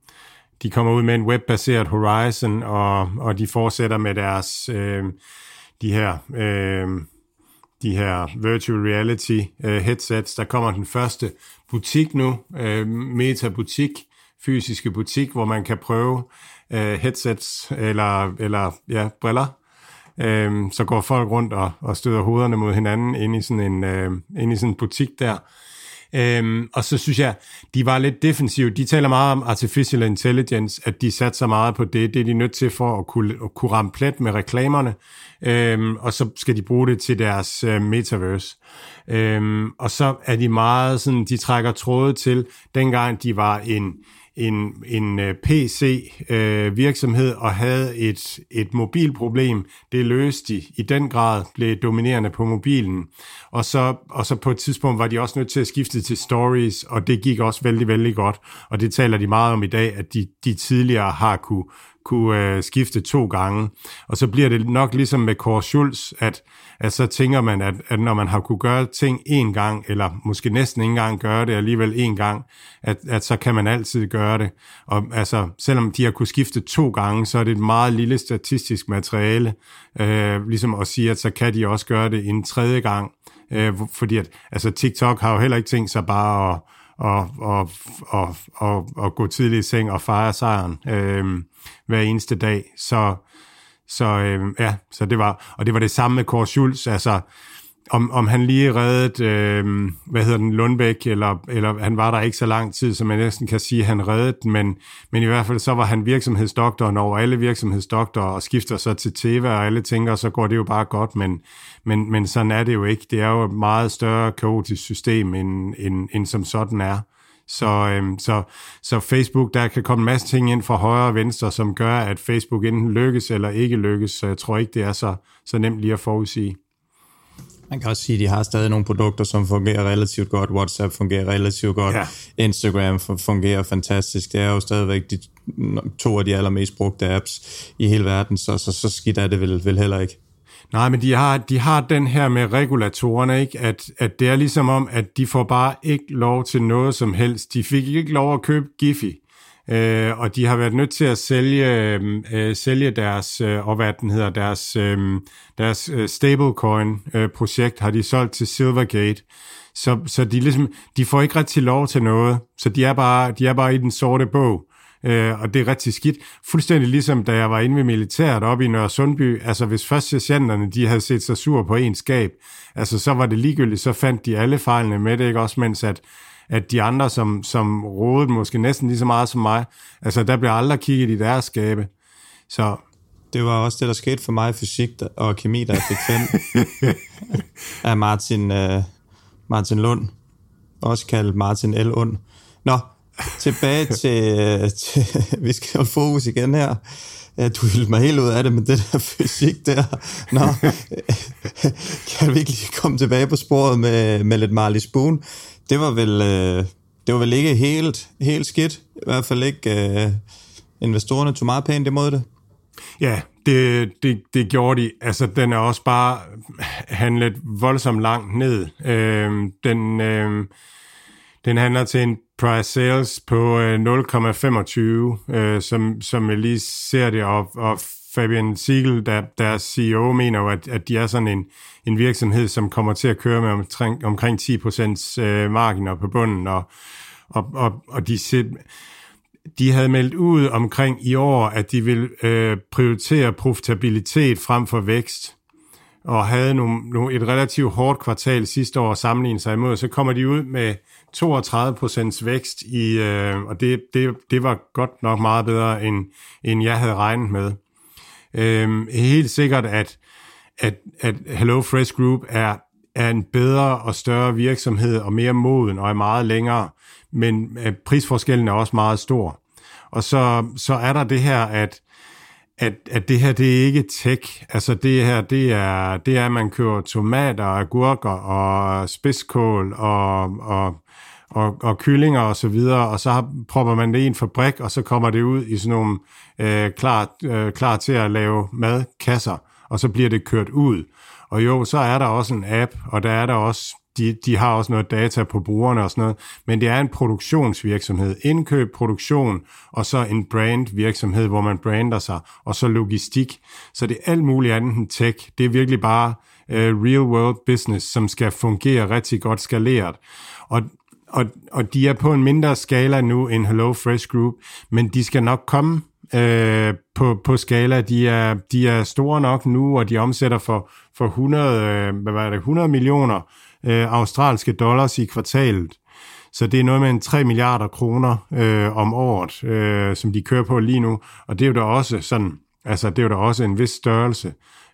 de kommer ud med en webbaseret Horizon, og, og de fortsætter med deres øh, de her øh, de her virtual reality øh, headsets. Der kommer den første butik nu, øh, Meta Butik, fysiske butik, hvor man kan prøve øh, headsets eller, eller ja, briller. Øh, så går folk rundt og, og støder hovederne mod hinanden ind i sådan en, øh, ind i sådan en butik der. Øhm, og så synes jeg, de var lidt defensive. De taler meget om artificial intelligence, at de satte så meget på det. Det er de nødt til for at kunne, at kunne ramme plet med reklamerne. Øhm, og så skal de bruge det til deres øh, metaverse. Øhm, og så er de meget sådan, de trækker tråde til, dengang de var en, en, en PC-virksomhed øh, øh og havde et, et mobilproblem. Det løste de i den grad, blev dominerende på mobilen. Og så, og så på et tidspunkt var de også nødt til at skifte til stories, og det gik også vældig, vældig godt. Og det taler de meget om i dag, at de, de tidligere har kunne, kunne øh, skifte to gange. Og så bliver det nok ligesom med Kåre Schulz, at, at så tænker man, at, at når man har kunne gøre ting en gang, eller måske næsten ikke engang gøre det alligevel en gang, at, at så kan man altid gøre det. Og altså, selvom de har kunne skifte to gange, så er det et meget lille statistisk materiale, øh, ligesom at sige, at så kan de også gøre det en tredje gang. Øh, fordi at, altså TikTok har jo heller ikke tænkt sig bare at og, og, og, og, og gå tidlig i seng og fejre sejren øh, hver eneste dag. Så, så øh, ja, så det var, og det var det samme med Kåre Schultz, altså om, om han lige reddede, øh, hvad hedder den, Lundbæk, eller, eller han var der ikke så lang tid, som man næsten kan sige, at han reddede den, men, men i hvert fald så var han virksomhedsdoktoren over alle virksomhedsdoktorer, og skifter så til Teva, og alle tænker, så går det jo bare godt, men, men, men sådan er det jo ikke. Det er jo et meget større kaotisk system, end, end, end som sådan er. Så, øhm, så, så Facebook, der kan komme en masse ting ind fra højre og venstre, som gør, at Facebook enten lykkes eller ikke lykkes, så jeg tror ikke, det er så, så nemt lige at forudsige. Man kan også sige, at de har stadig nogle produkter, som fungerer relativt godt. WhatsApp fungerer relativt godt. Ja. Instagram fungerer fantastisk. Det er jo stadigvæk de, to af de allermest brugte apps i hele verden, så, så, så skidt er det vel, vel heller ikke. Nej, men de har, de har den her med regulatorerne, ikke? At, at det er ligesom om, at de får bare ikke lov til noget som helst. De fik ikke lov at købe Giphy, øh, og de har været nødt til at sælge, øh, øh, sælge deres, øh, og hvad den hedder, deres, øh, deres øh, stablecoin-projekt øh, har de solgt til Silvergate. Så, så de, ligesom, de får ikke rigtig lov til noget, så de er bare, de er bare i den sorte bog. Øh, og det er rigtig skidt. Fuldstændig ligesom da jeg var inde ved militæret oppe i Nørre Sundby, altså hvis først sergeanterne, de havde set sig sur på en skab, altså så var det ligegyldigt, så fandt de alle fejlene med det, ikke? Også, mens at at de andre, som, som rådede måske næsten lige så meget som mig, altså der blev aldrig kigget i deres skabe. Så det var også det, der skete for mig i fysik og kemi, da jeg fik fem af Martin, uh, Martin Lund, også kaldt Martin L. Lund. Nå, tilbage til, til, vi skal holde fokus igen her. Ja, du hildte mig helt ud af det med det der fysik der. Nå, kan vi ikke lige komme tilbage på sporet med, med lidt Marley Spoon? Det var vel, øh, det var vel ikke helt, helt skidt. I hvert fald ikke øh, investorerne tog meget pænt imod det. Ja, det, det, det gjorde de. Altså, den er også bare handlet voldsomt langt ned. Øh, den, øh, den handler til en price sales på øh, 0,25, øh, som, som jeg lige ser det, og, og Fabian Siegel, der, deres CEO, mener jo, at, at de er sådan en, en virksomhed, som kommer til at køre med omkring, omkring 10% øh, marginer på bunden, og, og, og, og de, de havde meldt ud omkring i år, at de vil øh, prioritere profitabilitet frem for vækst og havde nogle, nogle, et relativt hårdt kvartal sidste år sammenlignet sig imod, så kommer de ud med 32% vækst, i, øh, og det, det, det var godt nok meget bedre, end, end jeg havde regnet med. Øh, helt sikkert, at, at, at Hello Fresh Group er, er en bedre og større virksomhed, og mere moden, og er meget længere, men øh, prisforskellen er også meget stor. Og så, så er der det her, at at, at det her, det er ikke tech. Altså det her, det er, det er, at man kører tomater, agurker og spidskål og, og, og, og kyllinger og så videre, og så propper man det i en fabrik, og så kommer det ud i sådan nogle øh, klar, øh, klar til at lave madkasser, og så bliver det kørt ud. Og jo, så er der også en app, og der er der også de, de har også noget data på brugerne og sådan noget, men det er en produktionsvirksomhed. Indkøb, produktion, og så en brandvirksomhed, hvor man brander sig, og så logistik. Så det er alt muligt andet end tech. Det er virkelig bare øh, real world business, som skal fungere rigtig godt skaleret. Og og, og de er på en mindre skala nu end Hello Fresh Group, men de skal nok komme øh, på, på skala. De er, de er store nok nu, og de omsætter for, for 100, øh, hvad var det, 100 millioner øh, australske dollars i kvartalet. Så det er noget med en 3 milliarder kroner øh, om året, øh, som de kører på lige nu. Og det er jo da også sådan, altså det er jo da også en vis størrelse.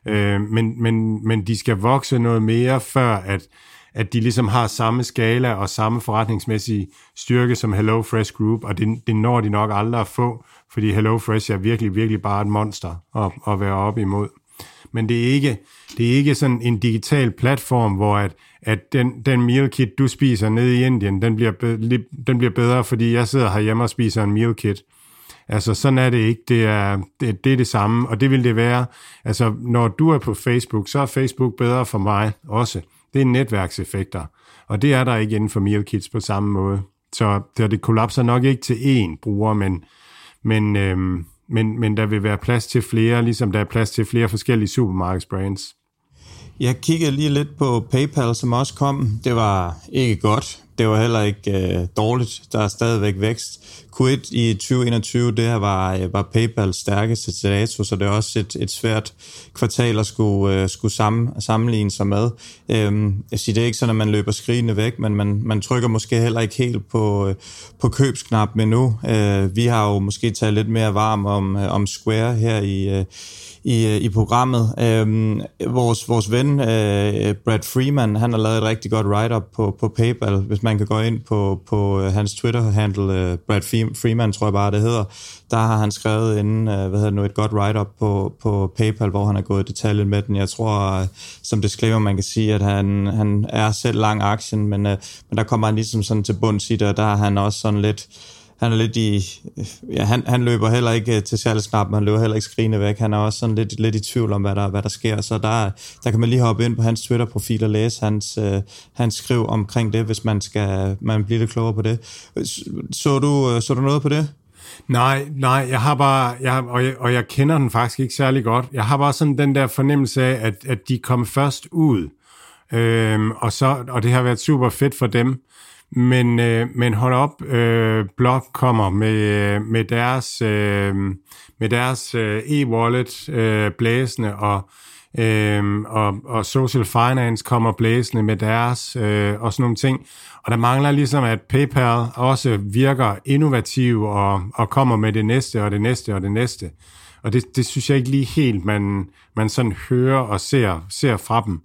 Øh, men, men, men de skal vokse noget mere, før at, at de ligesom har samme skala og samme forretningsmæssige styrke som Hello Fresh Group, og det, det når de nok aldrig at få, fordi Hello Fresh er virkelig, virkelig bare et monster at, at være op imod. Men det er ikke, det er ikke sådan en digital platform, hvor at, at den, den meal kit, du spiser nede i Indien, den bliver, den bliver bedre, fordi jeg sidder herhjemme og spiser en meal kit. Altså, sådan er det ikke. Det er, det, det er det samme, og det vil det være. Altså, når du er på Facebook, så er Facebook bedre for mig også. Det er netværkseffekter, og det er der ikke inden for MealKits på samme måde. Så der, det kollapser nok ikke til én bruger, men, men, øhm, men, men der vil være plads til flere, ligesom der er plads til flere forskellige supermarkedsbrands. Jeg kiggede lige lidt på PayPal, som også kom. Det var ikke godt. Det var heller ikke øh, dårligt. Der er stadigvæk vækst. Q1 i 2021, det her var, øh, var PayPal stærkeste til dato, så det er også et, et svært kvartal at skulle, øh, skulle sammen, sammenligne sig med. Øhm, jeg siger, det er ikke sådan, at man løber skrigende væk, men man, man trykker måske heller ikke helt på, øh, på købsknappen endnu. Øh, vi har jo måske taget lidt mere varm om, om Square her i, i, øh, i programmet. Øhm, vores, vores ven, øh, Brad Freeman, han har lavet et rigtig godt write-up på, på PayPal. Hvis man kan gå ind på, på øh, hans Twitter-handle, øh, Brad Freeman tror jeg bare, det hedder, der har han skrevet inden, øh, hvad hedder nu, et godt write-up på, på PayPal, hvor han har gået i detaljen med den. Jeg tror, øh, som disclaimer, man kan sige, at han, han er selv lang aktien, men, øh, men der kommer han ligesom sådan til bunds i det, og der har han også sådan lidt han er lidt i... Ja, han, han løber heller ikke øh, til salgsknappen, han løber heller ikke skrigende væk. Han er også sådan lidt, lidt i tvivl om, hvad der, hvad der sker. Så der, der kan man lige hoppe ind på hans Twitter-profil og læse hans, øh, hans skriv omkring det, hvis man skal man bliver lidt klogere på det. Så du, øh, så du noget på det? Nej, nej, jeg har bare, jeg, og, jeg, og jeg kender den faktisk ikke særlig godt. Jeg har bare sådan den der fornemmelse af, at, at de kom først ud, øhm, og, så, og det har været super fedt for dem. Men, øh, men hold op, øh, Block kommer med, øh, med deres, øh, med deres øh, e-wallet øh, blæsende, og, øh, og, og Social Finance kommer blæsende med deres, øh, og sådan nogle ting. Og der mangler ligesom, at PayPal også virker innovativ og, og kommer med det næste, og det næste, og det næste. Og det, det synes jeg ikke lige helt, man, man sådan hører og ser, ser fra dem.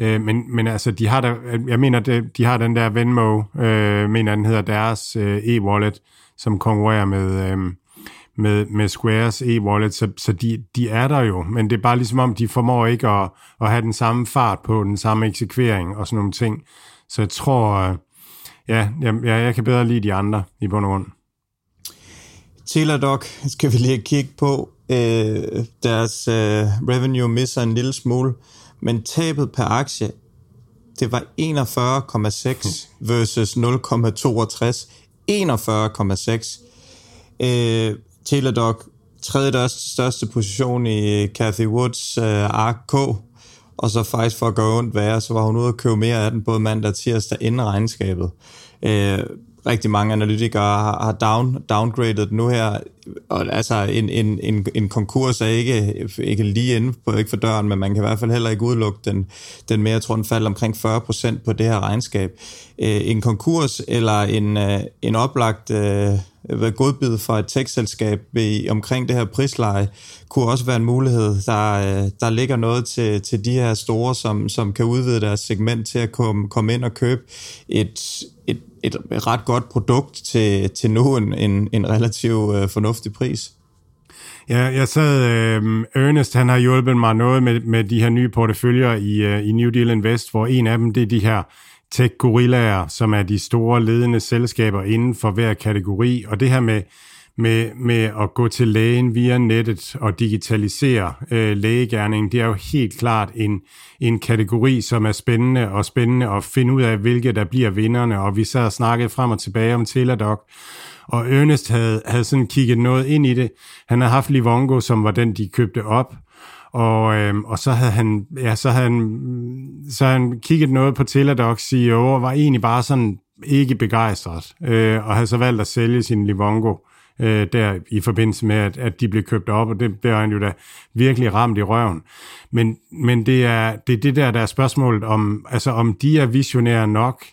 Øh, men, men altså, de har der, jeg mener, de har den der Venmo, øh, mener den hedder deres øh, e-wallet, som konkurrerer med, øh, med, med Squares e-wallet, så, så de, de er der jo, men det er bare ligesom om, de formår ikke at, at have den samme fart på, den samme eksekvering og sådan nogle ting. Så jeg tror, øh, ja, jeg, jeg kan bedre lide de andre i bund og grund. Teladoc skal vi lige kigge på. Øh, deres øh, revenue misser en lille smule men tabet per aktie, det var 41,6 versus 0,62. 41,6. Øh, Teladoc, tredje største position i Cathy Woods øh, ARK, og så faktisk for at gøre ondt værre, så var hun ude og købe mere af den både mandag og tirsdag inden regnskabet. Øh, rigtig mange analytikere har, har down, downgraded nu her. Og altså, en, en, en, en konkurs er ikke, ikke lige inde på, ikke for døren, men man kan i hvert fald heller ikke udelukke den, den mere, jeg tror, den falder omkring 40 procent på det her regnskab. Øh, en konkurs eller en, øh, en oplagt øh, godbid for et tech-selskab omkring det her prisleje, kunne også være en mulighed. Der, øh, der ligger noget til, til de her store, som, som kan udvide deres segment til at komme, komme ind og købe et, et, et ret godt produkt til, til nu en, en, en relativt øh, fornuftig pris. Ja, jeg sad, øh, Ernest, han har hjulpet mig noget med, med de her nye porteføljer i, øh, i New Deal Invest, hvor en af dem, det er de her tech-gorillaer, som er de store ledende selskaber inden for hver kategori. Og det her med, med, med at gå til lægen via nettet og digitalisere øh, lægegærningen, det er jo helt klart en, en kategori, som er spændende og spændende at finde ud af, hvilke der bliver vinderne, og vi sad og snakkede frem og tilbage om Teladoc, og Ernest havde, havde sådan kigget noget ind i det. Han havde haft Livongo, som var den, de købte op, og, øh, og så havde han, ja, så havde han, så havde han kigget noget på Teladoc CEO, og var egentlig bare sådan ikke begejstret, øh, og havde så valgt at sælge sin Livongo øh, der i forbindelse med, at, at de blev købt op, og det blev han jo da virkelig ramt i røven. Men, men det, er, det er det der, der er spørgsmålet om, altså om de er visionære nok,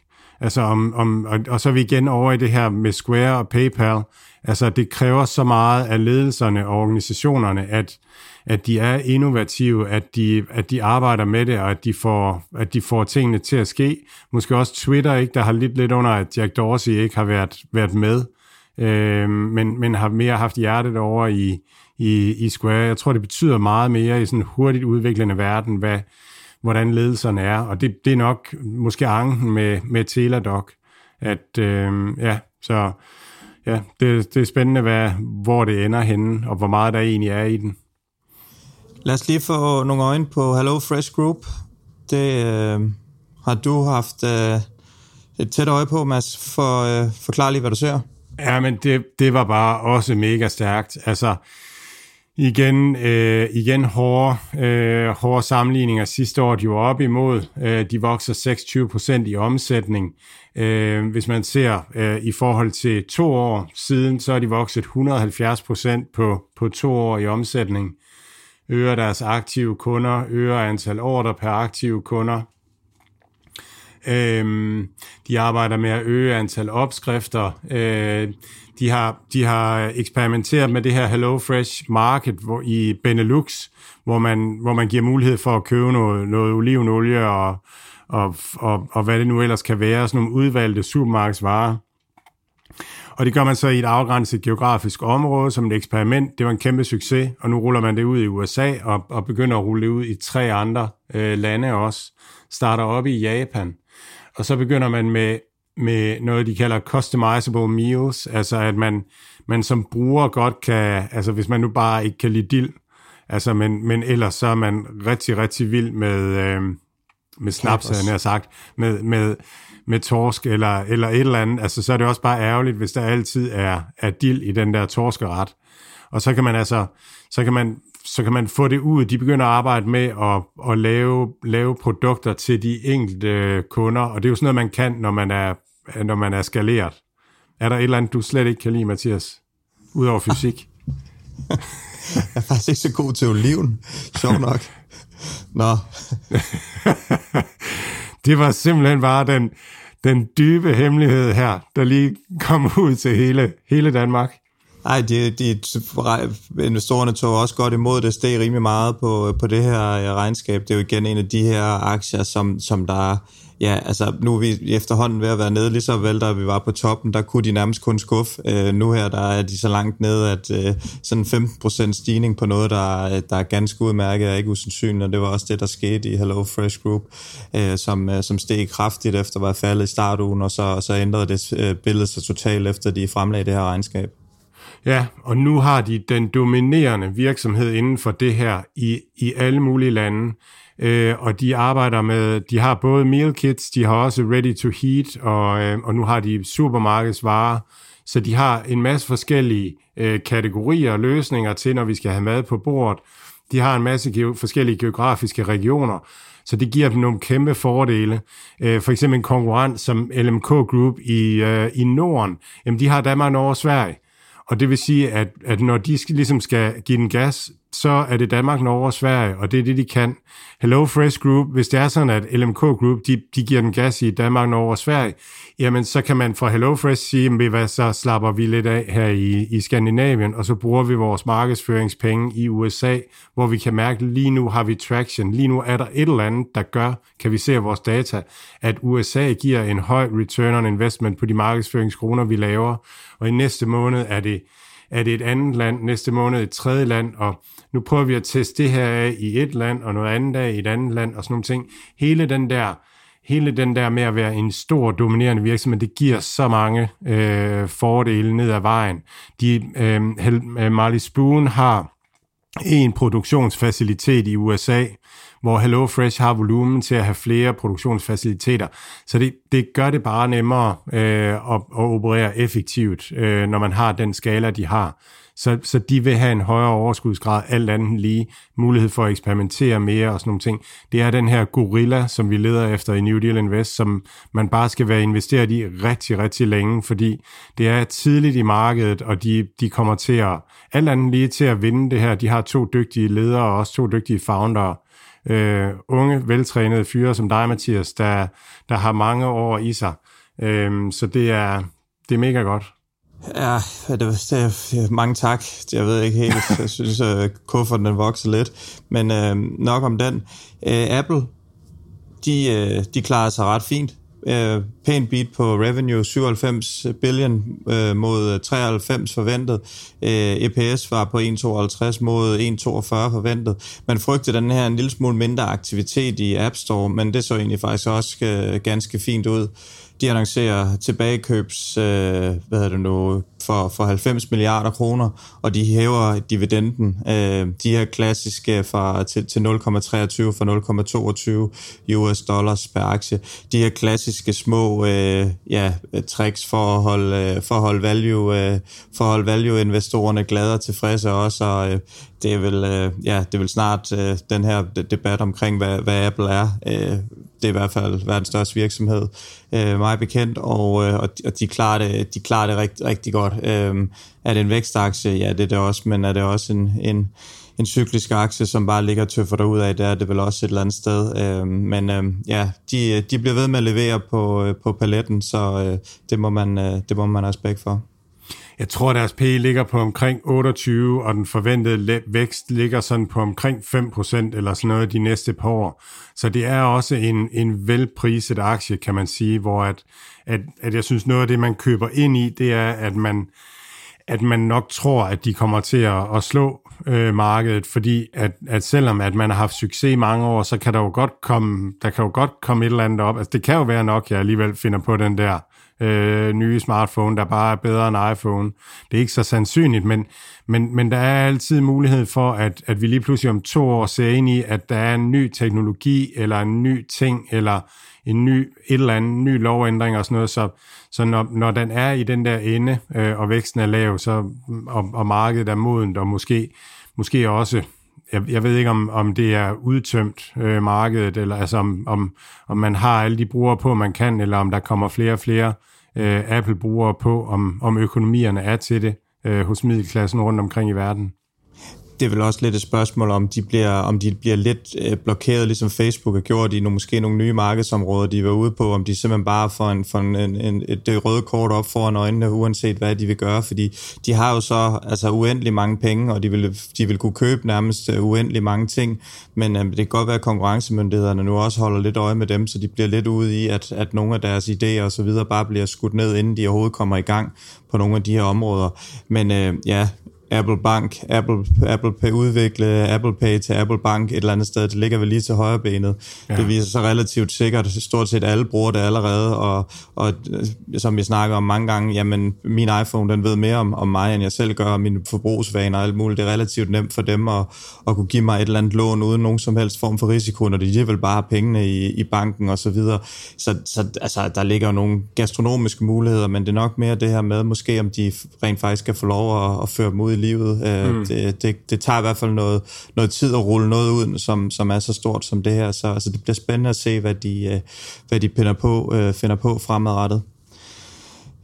altså om, om og, og så er vi igen over i det her med Square og PayPal, altså det kræver så meget af ledelserne og organisationerne, at, at de er innovative, at de, at de arbejder med det, og at de, får, at de får tingene til at ske. Måske også Twitter, ikke, der har lidt lidt under, at Jack Dorsey ikke har været, været med øh, men, men har mere haft hjertet over i, i, i Square. Jeg tror, det betyder meget mere i sådan en hurtigt udviklende verden, hvad, hvordan ledelserne er, og det, det er nok måske angen med, med Teladoc, at øh, ja, så ja, det, det er spændende, hvad, hvor det ender henne, og hvor meget der egentlig er i den. Lad os lige få nogle øjne på Hello Fresh Group. Det øh, har du haft øh, et tæt øje på, Mads. For, øh, forklar lige, hvad du ser. Ja, men det, det var bare også mega stærkt. Altså, igen, øh, igen hårde, øh, hårde sammenligninger. Sidste år, de var op imod. Øh, de vokser 26 procent i omsætning. Øh, hvis man ser øh, i forhold til to år siden, så er de vokset 170 procent på, på to år i omsætning. Øger deres aktive kunder, øger antal ordre per aktive kunder. Øhm, de arbejder med at øge antal opskrifter. Øh, de, har, de har eksperimenteret med det her Hello Fresh Market hvor, i Benelux, hvor man, hvor man giver mulighed for at købe noget, noget olivenolie og, og, og, og hvad det nu ellers kan være, sådan nogle udvalgte supermarkedsvarer. Og det gør man så i et afgrænset geografisk område som et eksperiment. Det var en kæmpe succes, og nu ruller man det ud i USA og, og begynder at rulle det ud i tre andre øh, lande også. Starter op i Japan og så begynder man med, med noget, de kalder customizable meals, altså at man, man som bruger godt kan, altså hvis man nu bare ikke kan lide dild, altså men, men ellers så er man rigtig, rigtig vild med, øh, med snaps, havde jeg sagt, med, med, med torsk eller, eller et eller andet, altså så er det også bare ærgerligt, hvis der altid er, er dild i den der torskeret. Og så kan man altså, så kan man så kan man få det ud. De begynder at arbejde med at, at lave, lave produkter til de enkelte kunder, og det er jo sådan noget, man kan, når man er, når man er skaleret. Er der et eller andet, du slet ikke kan lide, Mathias? Udover fysik? jeg er faktisk ikke så god til oliven. Sjov nok. Nå. det var simpelthen bare den, den dybe hemmelighed her, der lige kom ud til hele, hele Danmark. Ej, de, de, investorerne tog også godt imod det, steg rimelig meget på, på det her øh, regnskab. Det er jo igen en af de her aktier, som, som der ja, altså nu er vi efterhånden ved at være nede, lige så vel da vi var på toppen, der kunne de nærmest kun skuffe. Øh, nu her, der er de så langt nede, at øh, sådan 15% stigning på noget, der, øh, der er ganske udmærket, er ikke usandsynligt, og det var også det, der skete i Hello Fresh Group, øh, som, øh, som steg kraftigt efter at være faldet i startugen, og så, og så ændrede det øh, billede sig totalt efter de fremlagde det her regnskab. Ja, og nu har de den dominerende virksomhed inden for det her i, i alle mulige lande. Øh, og de arbejder med, de har både meal kits, de har også ready to heat, og, øh, og nu har de supermarkedsvarer. Så de har en masse forskellige øh, kategorier og løsninger til, når vi skal have mad på bordet. De har en masse ge- forskellige geografiske regioner, så det giver dem nogle kæmpe fordele. Øh, for eksempel en konkurrent som LMK Group i, øh, i Norden, jamen de har Danmark, Norge og Sverige. Og det vil sige, at, at når de skal, ligesom skal give den gas, så er det Danmark, Norge og Sverige, og det er det, de kan. Hello Fresh Group, hvis det er sådan, at LMK Group, de, de giver den gas i Danmark, Norge og Sverige, jamen så kan man fra Hello Fresh sige, at hvad, så slapper vi lidt af her i, i Skandinavien, og så bruger vi vores markedsføringspenge i USA, hvor vi kan mærke, lige nu har vi traction, lige nu er der et eller andet, der gør, kan vi se af vores data, at USA giver en høj return on investment på de markedsføringskroner, vi laver, og i næste måned er det, er det et andet land, næste måned et tredje land, og nu prøver vi at teste det her af i et land, og noget andet af i et andet land, og sådan nogle ting. Hele den der, hele den der med at være en stor, dominerende virksomhed, det giver så mange øh, fordele ned ad vejen. De, øh, øh Marley Spoon har en produktionsfacilitet i USA, hvor HelloFresh har volumen til at have flere produktionsfaciliteter. Så det, det gør det bare nemmere øh, at, at operere effektivt, øh, når man har den skala, de har. Så, så de vil have en højere overskudsgrad, alt andet lige, mulighed for at eksperimentere mere og sådan nogle ting. Det er den her gorilla, som vi leder efter i New Deal Invest, som man bare skal være investeret i rigtig, rigtig længe, fordi det er tidligt i markedet, og de, de kommer til at, alt andet lige til at vinde det her. De har to dygtige ledere og også to dygtige founder, øh, unge, veltrænede fyre som dig, Mathias, der, der har mange år i sig. Øh, så det er, det er mega godt. Ja, det, det, mange tak. Jeg ved ikke helt, jeg synes, at kufferten den vokser lidt. Men øh, nok om den. Øh, Apple, de, øh, de klarer sig ret fint. Øh, pænt beat på revenue, 97 billion øh, mod 93 forventet. Øh, EPS var på 1,52 mod 1,42 forventet. Man frygtede den her en lille smule mindre aktivitet i App Store, men det så egentlig faktisk også øh, ganske fint ud. De annoncerer tilbagekøbs, øh, hvad hedder det nu, for, for 90 milliarder kroner, og de hæver dividenden, øh, de her klassiske fra, til, til 0,23 fra 0,22 US dollars per aktie. De her klassiske små øh, ja, tricks for at holde, øh, for at holde value, øh, for at holde value investorerne glade og tilfredse også, og øh, det er vel, øh, ja, det er vel snart øh, den her debat omkring, hvad, hvad Apple er. Øh, det er i hvert fald verdens største virksomhed, øh, meget bekendt, og, øh, og de klarer det, de klarer det rigt, rigtig godt. Øh, er det en vækstaktie? Ja, det er det også, men er det også en, en, en cyklisk aktie, som bare ligger tøffer derud af, det er det vel også et eller andet sted. Øh, men øh, ja, de, de bliver ved med at levere på, øh, på paletten, så øh, det, må man, øh, det må man have respekt for. Jeg tror, deres P ligger på omkring 28, og den forventede vækst ligger sådan på omkring 5% eller sådan noget de næste par år. Så det er også en, en velpriset aktie, kan man sige, hvor at, at, at jeg synes, noget af det, man køber ind i, det er, at man, at man nok tror, at de kommer til at, at slå øh, markedet, fordi at, at selvom at man har haft succes i mange år, så kan der jo godt komme, der kan jo godt komme et eller andet op. Altså det kan jo være nok, jeg alligevel finder på den der øh, nye smartphone, der bare er bedre end iPhone. Det er ikke så sandsynligt, men, men, men der er altid mulighed for, at, at vi lige pludselig om to år ser ind i, at der er en ny teknologi, eller en ny ting, eller en ny, et eller andet, ny lovændring og sådan noget, så, så når, når den er i den der ende, øh, og væksten er lav, så, og, og markedet er modent, og måske, måske også jeg, jeg ved ikke, om, om det er udtømt øh, markedet, eller altså om, om, om man har alle de brugere på, man kan, eller om der kommer flere og flere øh, Apple-brugere på, om, om økonomierne er til det øh, hos middelklassen rundt omkring i verden det er vel også lidt et spørgsmål, om de bliver, om de bliver lidt øh, blokeret, ligesom Facebook har gjort i nogle, måske nogle nye markedsområder, de var ude på, om de simpelthen bare får, en, får en, en, et, det røde kort op foran øjnene, uanset hvad de vil gøre, fordi de har jo så altså, uendelig mange penge, og de vil, de vil kunne købe nærmest øh, uendelig mange ting, men øh, det kan godt være, at konkurrencemyndighederne nu også holder lidt øje med dem, så de bliver lidt ude i, at, at nogle af deres idéer og så videre bare bliver skudt ned, inden de overhovedet kommer i gang på nogle af de her områder. Men øh, ja, Apple Bank, Apple, Apple Pay udvikle Apple Pay til Apple Bank et eller andet sted. Det ligger vel lige til højre benet. Ja. Det viser sig relativt sikkert. Stort set alle bruger det allerede, og, og som vi snakker om mange gange, jamen min iPhone, den ved mere om, om mig, end jeg selv gør, og mine forbrugsvaner og alt muligt. Det er relativt nemt for dem at, at kunne give mig et eller andet lån uden nogen som helst form for risiko, når de alligevel bare har pengene i, i banken og så videre. Så, så altså, der ligger jo nogle gastronomiske muligheder, men det er nok mere det her med, måske om de rent faktisk kan få lov at, at føre dem ud i livet. Øh, mm. det, det, det tager i hvert fald noget, noget tid at rulle noget ud, som, som er så stort som det her. Så altså, det bliver spændende at se, hvad de, øh, hvad de finder på, øh, finder på fremadrettet.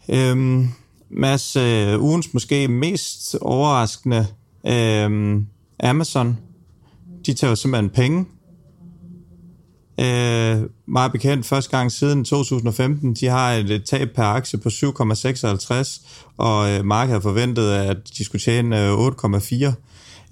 Øhm, Mads, øh, ugens måske mest overraskende øh, Amazon, de tager jo simpelthen penge Øh, meget bekendt, første gang siden 2015, de har et tab per aktie på 7,56, og øh, markedet har forventet, at de skulle tjene øh, 8,4.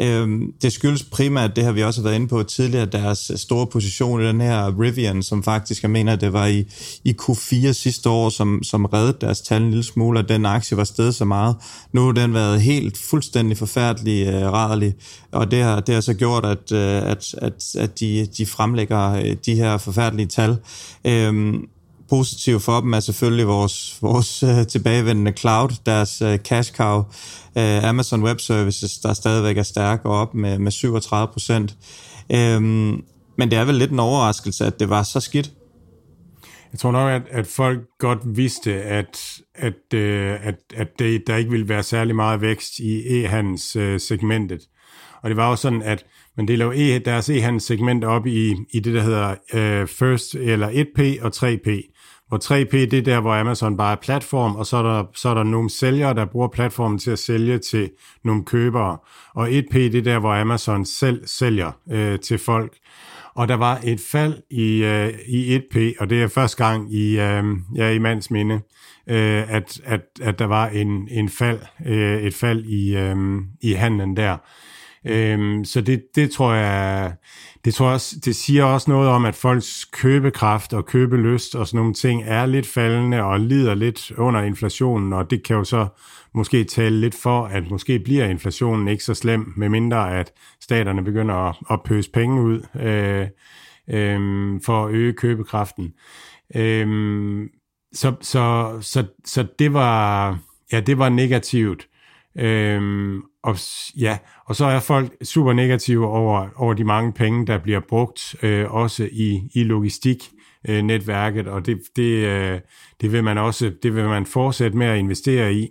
Øhm, det skyldes primært, det har vi også været inde på tidligere, deres store position i den her Rivian, som faktisk, jeg mener, det var i, i Q4 sidste år, som, som reddede deres tal en lille smule, og den aktie var steget så meget. Nu har den været helt fuldstændig forfærdelig uh, rædderlig, og det har, det har så gjort, at, uh, at, at, at de, de fremlægger øh, de her forfærdelige tal. Øhm, positive for dem er selvfølgelig vores, vores øh, tilbagevendende cloud, deres øh, cash cow, øh, Amazon Web Services, der stadigvæk er stærk og op med, med 37 procent. Um, men det er vel lidt en overraskelse, at det var så skidt. Jeg tror nok, at, at folk godt vidste, at, at, øh, at, at det, der ikke ville være særlig meget vækst i e-handelssegmentet. Øh, og det var jo sådan, at man deler jo e, deres e-handelssegment op i, i det, der hedder øh, First eller 1P og 3P. Hvor 3P, det er der, hvor Amazon bare er platform, og så er, der, så er der nogle sælgere, der bruger platformen til at sælge til nogle købere. Og 1P, det er der, hvor Amazon selv sælger øh, til folk. Og der var et fald i, øh, i 1P, og det er første gang i, øh, ja, i mands minde, øh, at, at, at der var en, en fald, øh, et fald i, øh, i handlen der. Øh, så det, det tror jeg, det tror jeg også, det siger også noget om, at folks købekraft og købelyst og sådan nogle ting er lidt faldende og lider lidt under inflationen, og det kan jo så måske tale lidt for, at måske bliver inflationen ikke så slem, medmindre at staterne begynder at, at pøse penge ud øh, øh, for at øge købekraften. Øh, så, så, så, så det var, ja, det var negativt. Øhm, og, ja, og så er folk super negative over, over de mange penge, der bliver brugt, øh, også i, i logistiknetværket, øh, og det, det, øh, det vil man også det vil man fortsætte med at investere i.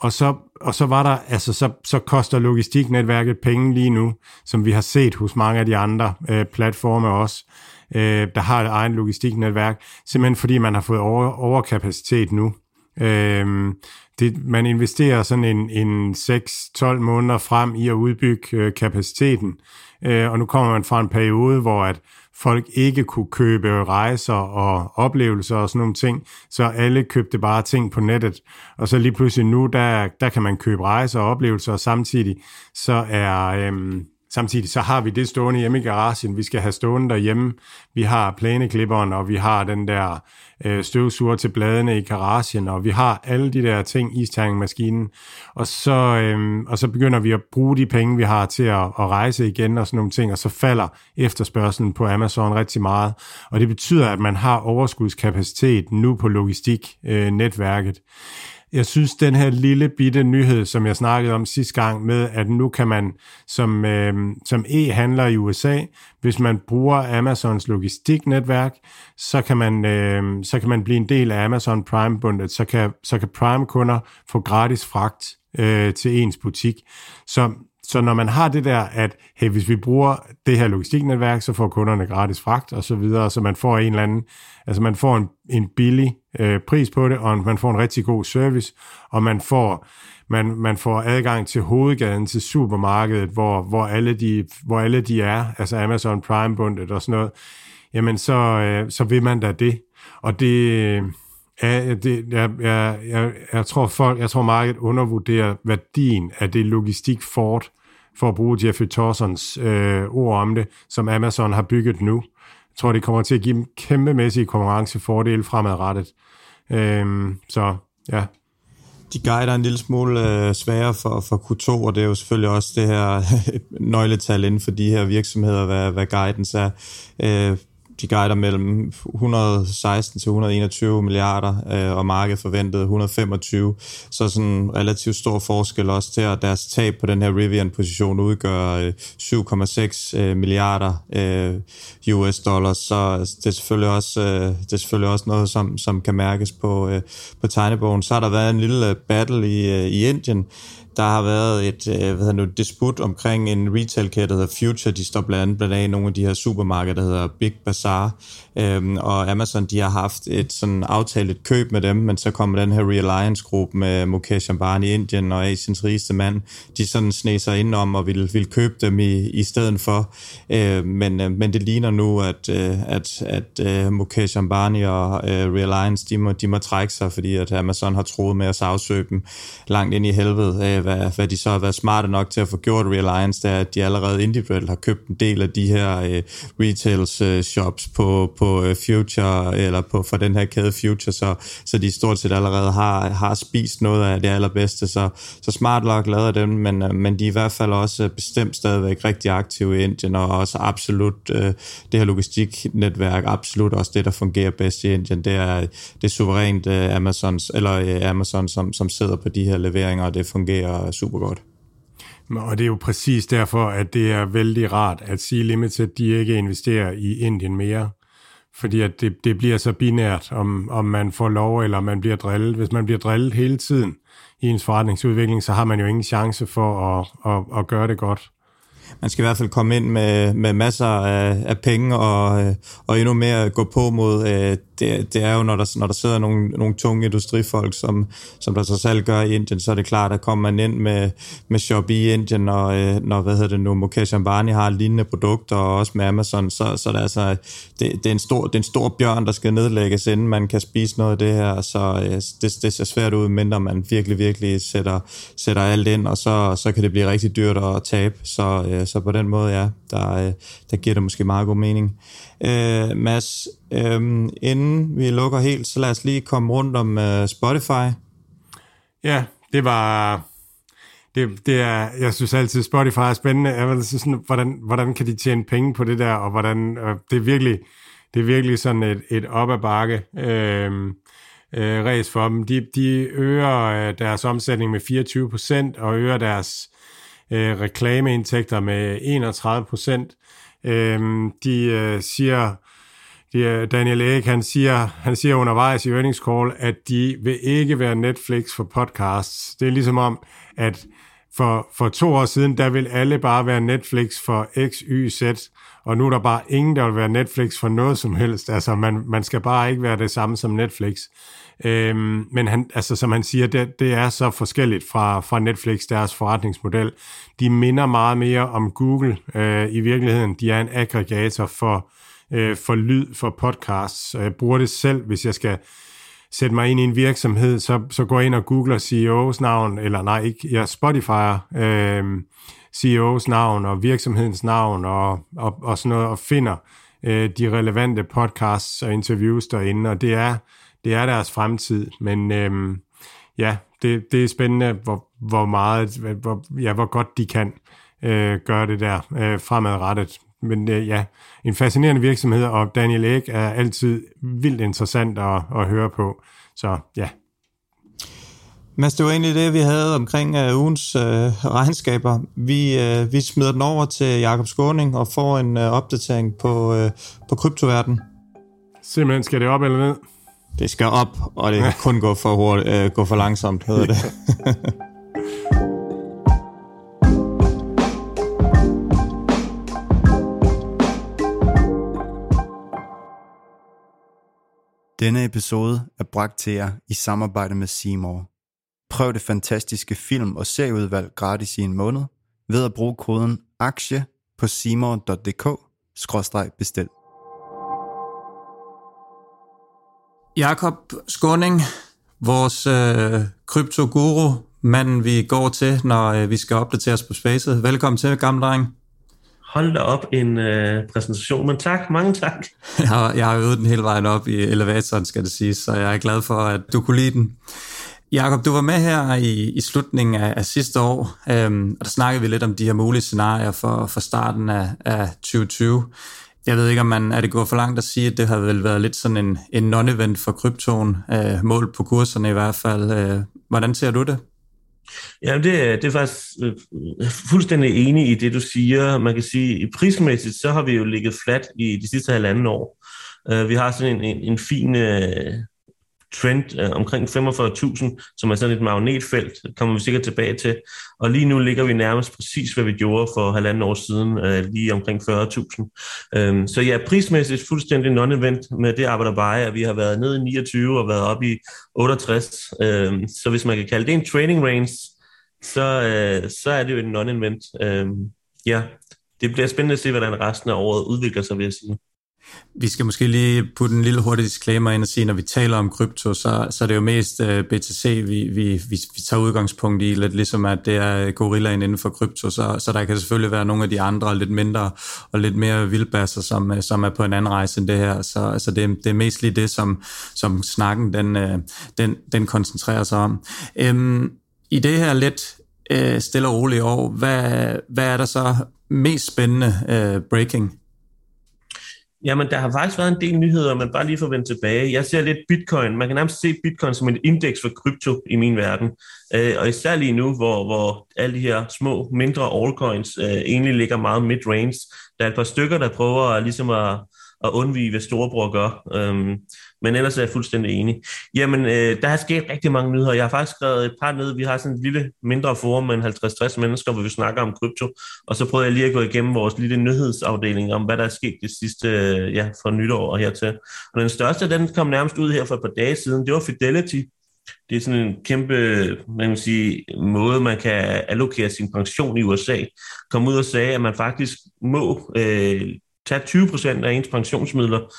Og så, og så var der, altså så, så koster logistiknetværket penge lige nu, som vi har set hos mange af de andre øh, platforme også, øh, der har et egen logistiknetværk, simpelthen fordi man har fået over, overkapacitet nu. Øh, det, man investerer sådan en, en 6-12 måneder frem i at udbygge øh, kapaciteten, øh, og nu kommer man fra en periode, hvor at folk ikke kunne købe rejser og oplevelser og sådan nogle ting, så alle købte bare ting på nettet, og så lige pludselig nu, der, der kan man købe rejser og oplevelser, og samtidig så er... Øh, Samtidig så har vi det stående hjemme i garagen, vi skal have stående derhjemme. Vi har plæneklipperen, og vi har den der øh, støvsuger til bladene i garagen, og vi har alle de der ting, isterningmaskinen. Og så, øh, og så begynder vi at bruge de penge, vi har til at, at rejse igen og sådan nogle ting, og så falder efterspørgselen på Amazon rigtig meget. Og det betyder, at man har overskudskapacitet nu på logistiknetværket. Øh, jeg synes, den her lille bitte nyhed, som jeg snakkede om sidste gang med, at nu kan man som, øh, som e-handler i USA, hvis man bruger Amazons logistiknetværk, så kan man, øh, så kan man blive en del af Amazon Prime-bundet, så kan, så kan Prime-kunder få gratis fragt øh, til ens butik. Så så når man har det der, at hey, hvis vi bruger det her logistiknetværk, så får kunderne gratis fragt og så videre, så man får en eller anden, altså man får en, en billig øh, pris på det, og man får en rigtig god service, og man får, man, man får adgang til hovedgaden, til supermarkedet, hvor, hvor, alle, de, hvor alle de er, altså Amazon Prime-bundet og sådan noget, jamen så, øh, så vil man da det. Og det, Ja, øh, det, jeg, jeg, jeg, jeg tror folk, jeg tror markedet undervurderer værdien af det logistik Ford, for at bruge Jeffrey Torsons øh, ord om det, som Amazon har bygget nu. Jeg tror, det kommer til at give dem kæmpemæssige konkurrencefordele fremadrettet. Øhm, så ja. De guider en lille smule øh, sværere for, for Q2, og det er jo selvfølgelig også det her nøgletal inden for de her virksomheder, hvad, hvad guidance er. Øh, de guider mellem 116 til 121 milliarder, øh, og markedet forventede 125. Så sådan en relativt stor forskel også til, at deres tab på den her Rivian-position udgør øh, 7,6 øh, milliarder øh, US dollars. Så altså, det er selvfølgelig også, øh, det er selvfølgelig også noget, som, som kan mærkes på, øh, på tegnebogen. Så har der været en lille øh, battle i, øh, i Indien, der har været et øh, hvad nu, disput omkring en retail-kæde, der hedder Future. De står blandt andet blandt andet nogle af de her supermarkeder, der hedder Big Bazaar. Øhm, og Amazon, de har haft et sådan aftalt et køb med dem, men så kommer den her Reliance-gruppe med Mukesh Ambani i Indien og Asiens rigeste mand. De sådan sne sig ind om og vil, vil købe dem i, i stedet for. Øh, men, øh, men det ligner nu, at, øh, at, at øh, Mukesh Ambani og øh, Reliance, de må, de må trække sig, fordi at Amazon har troet med at sagsøge dem langt ind i helvede. Øh, hvad, hvad de så har været smarte nok til at få gjort Reliance, det er, at de allerede individuelt har købt en del af de her øh, retails øh, shops på, på øh, Future, eller på for den her kæde Future, så, så de stort set allerede har, har spist noget af det allerbedste. Så, så Smart nok lader dem, men, øh, men de er i hvert fald også bestemt stadigvæk rigtig aktive i Indien, og også absolut øh, det her logistiknetværk, absolut også det, der fungerer bedst i Indien. Det er, det er suverænt øh, Amazons, eller øh, Amazon, som, som sidder på de her leveringer, og det fungerer super godt. Og det er jo præcis derfor, at det er vældig rart, at Sea Limited de ikke investerer i Indien mere. Fordi at det, det bliver så binært, om, om man får lov, eller man bliver drillet. Hvis man bliver drillet hele tiden i ens forretningsudvikling, så har man jo ingen chance for at, at, at gøre det godt man skal i hvert fald komme ind med, med masser af, af penge og, øh, og endnu mere gå på mod. Øh, det, det er jo, når der, når der sidder nogle, nogle tunge industrifolk, som, som der så selv gør i Indien, så er det klart, at kommer man ind med, med shop i Indien, og øh, når, hvad hedder det nu, Mukesh Ambani har lignende produkter, og også med Amazon, så, så det er altså, det, det, er en stor, det er en stor bjørn, der skal nedlægges, inden man kan spise noget af det her, så øh, det, det ser svært ud, mindre man virkelig, virkelig sætter, sætter alt ind, og så, så kan det blive rigtig dyrt at tabe, så øh, så på den måde, ja, der, der giver det måske meget god mening. Øh, Mads, Øhm, inden vi lukker helt, så lad os lige komme rundt om øh, Spotify. Ja, det var... Det, det er, jeg synes altid, Spotify er spændende. Jeg vil sådan, hvordan, hvordan kan de tjene penge på det der, og hvordan, øh, det er virkelig, det er virkelig sådan et, et op ad bakke øhm, øh, øh, race for dem. De, de øger øh, deres omsætning med 24 procent, og øger deres øh, reklameindtægter med 31 procent. Øh, de øh, siger, de, øh, Daniel Ek, han siger, han siger undervejs i earnings call, at de vil ikke være Netflix for podcasts. Det er ligesom om, at for, for to år siden, der vil alle bare være Netflix for X, Y, Z, og nu er der bare ingen, der vil være Netflix for noget som helst. Altså, man, man skal bare ikke være det samme som Netflix. Øhm, men han, altså, som han siger, det, det er så forskelligt fra, fra Netflix, deres forretningsmodel. De minder meget mere om Google øh, i virkeligheden. De er en aggregator for, øh, for lyd, for podcasts. Jeg bruger det selv, hvis jeg skal sætte mig ind i en virksomhed, så, så går jeg ind og googler CEO's navn, eller nej, ikke, ja, Spotify, øh, CEO's navn og virksomhedens navn og, og, og sådan noget, og finder øh, de relevante podcasts og interviews derinde, og det er det er deres fremtid, men øh, ja, det, det er spændende, hvor, hvor meget, hvor, ja, hvor godt de kan øh, gøre det der øh, fremadrettet. Men øh, ja, en fascinerende virksomhed, og Daniel Ek er altid vildt interessant at, at høre på. Så ja. Mads, det var egentlig det, vi havde omkring uh, ugens uh, regnskaber. Vi, uh, vi smider den over til Jakob Skåning og får en uh, opdatering på, uh, på kryptoverden. Simpelthen skal det op eller ned? Det skal op, og det kan kun gå for, hurtigt, øh, gå for langsomt, hedder det. Denne episode er bragt til jer i samarbejde med Seymour. Prøv det fantastiske film- og serieudvalg gratis i en måned ved at bruge koden AKTIE på seymour.dk-bestil. Jakob Skåning, vores øh, kryptoguru, manden vi går til, når øh, vi skal opdatere os på spacet. Velkommen til, gamle dreng. Hold da op en øh, præsentation, men tak, mange tak. Jeg har, jeg har øvet den hele vejen op i elevatoren, skal det sige, så jeg er glad for, at du kunne lide den. Jakob, du var med her i, i slutningen af, af sidste år, øhm, og der snakkede vi lidt om de her mulige scenarier for, for starten af, af 2020. Jeg ved ikke, om man er det gået for langt at sige, at det har vel været lidt sådan en, en non-event for kryptoen, øh, mål på kurserne i hvert fald. Øh, hvordan ser du det? Ja, det, det er faktisk øh, fuldstændig enig i det, du siger. Man kan sige, prismæssigt, så har vi jo ligget flat i de sidste halvanden år. Uh, vi har sådan en, en, en fin øh, trend øh, omkring 45.000, som er sådan et magnetfelt, kommer vi sikkert tilbage til. Og lige nu ligger vi nærmest præcis, hvad vi gjorde for halvanden år siden, øh, lige omkring 40.000. Øh, så ja, prismæssigt fuldstændig non-event med det arbejder bare, at vi har været nede i 29 og været oppe i 68. Øh, så hvis man kan kalde det en trading range, så, øh, så er det jo en non-event. Øh, ja, det bliver spændende at se, hvordan resten af året udvikler sig, vil jeg sige. Vi skal måske lige putte en lille hurtig disclaimer ind og sige, når vi taler om krypto, så, så er det jo mest øh, uh, BTC, vi, vi, vi, vi tager udgangspunkt i, lidt ligesom at det er gorillaen inden for krypto, så, så der kan selvfølgelig være nogle af de andre, lidt mindre og lidt mere vildbasser, som, øh, som er på en anden rejse end det her. Så, så det, det er mest lige det, som, som snakken den, øh, den, den koncentrerer sig om. Øhm, I det her lidt øh, stille og rolige år, hvad, hvad er der så mest spændende øh, breaking? Jamen, der har faktisk været en del nyheder, men bare lige for at vende tilbage. Jeg ser lidt bitcoin. Man kan nærmest se bitcoin som et indeks for krypto i min verden. Øh, og især lige nu, hvor, hvor alle de her små, mindre altcoins øh, egentlig ligger meget mid-range. Der er et par stykker, der prøver ligesom at, at undvige, hvad storebror gør. Øhm, men ellers er jeg fuldstændig enig. Jamen, øh, der har sket rigtig mange nyheder. Jeg har faktisk skrevet et par ned. Vi har sådan et lille mindre forum med 50-60 mennesker, hvor vi snakker om krypto. Og så prøvede jeg lige at gå igennem vores lille nyhedsafdeling om, hvad der er sket det sidste, øh, ja, fra nytår og hertil. Og den største, den kom nærmest ud her for et par dage siden. Det var Fidelity. Det er sådan en kæmpe man kan sige, måde, man kan allokere sin pension i USA. Kom ud og sagde, at man faktisk må øh, tage 20 procent af ens pensionsmidler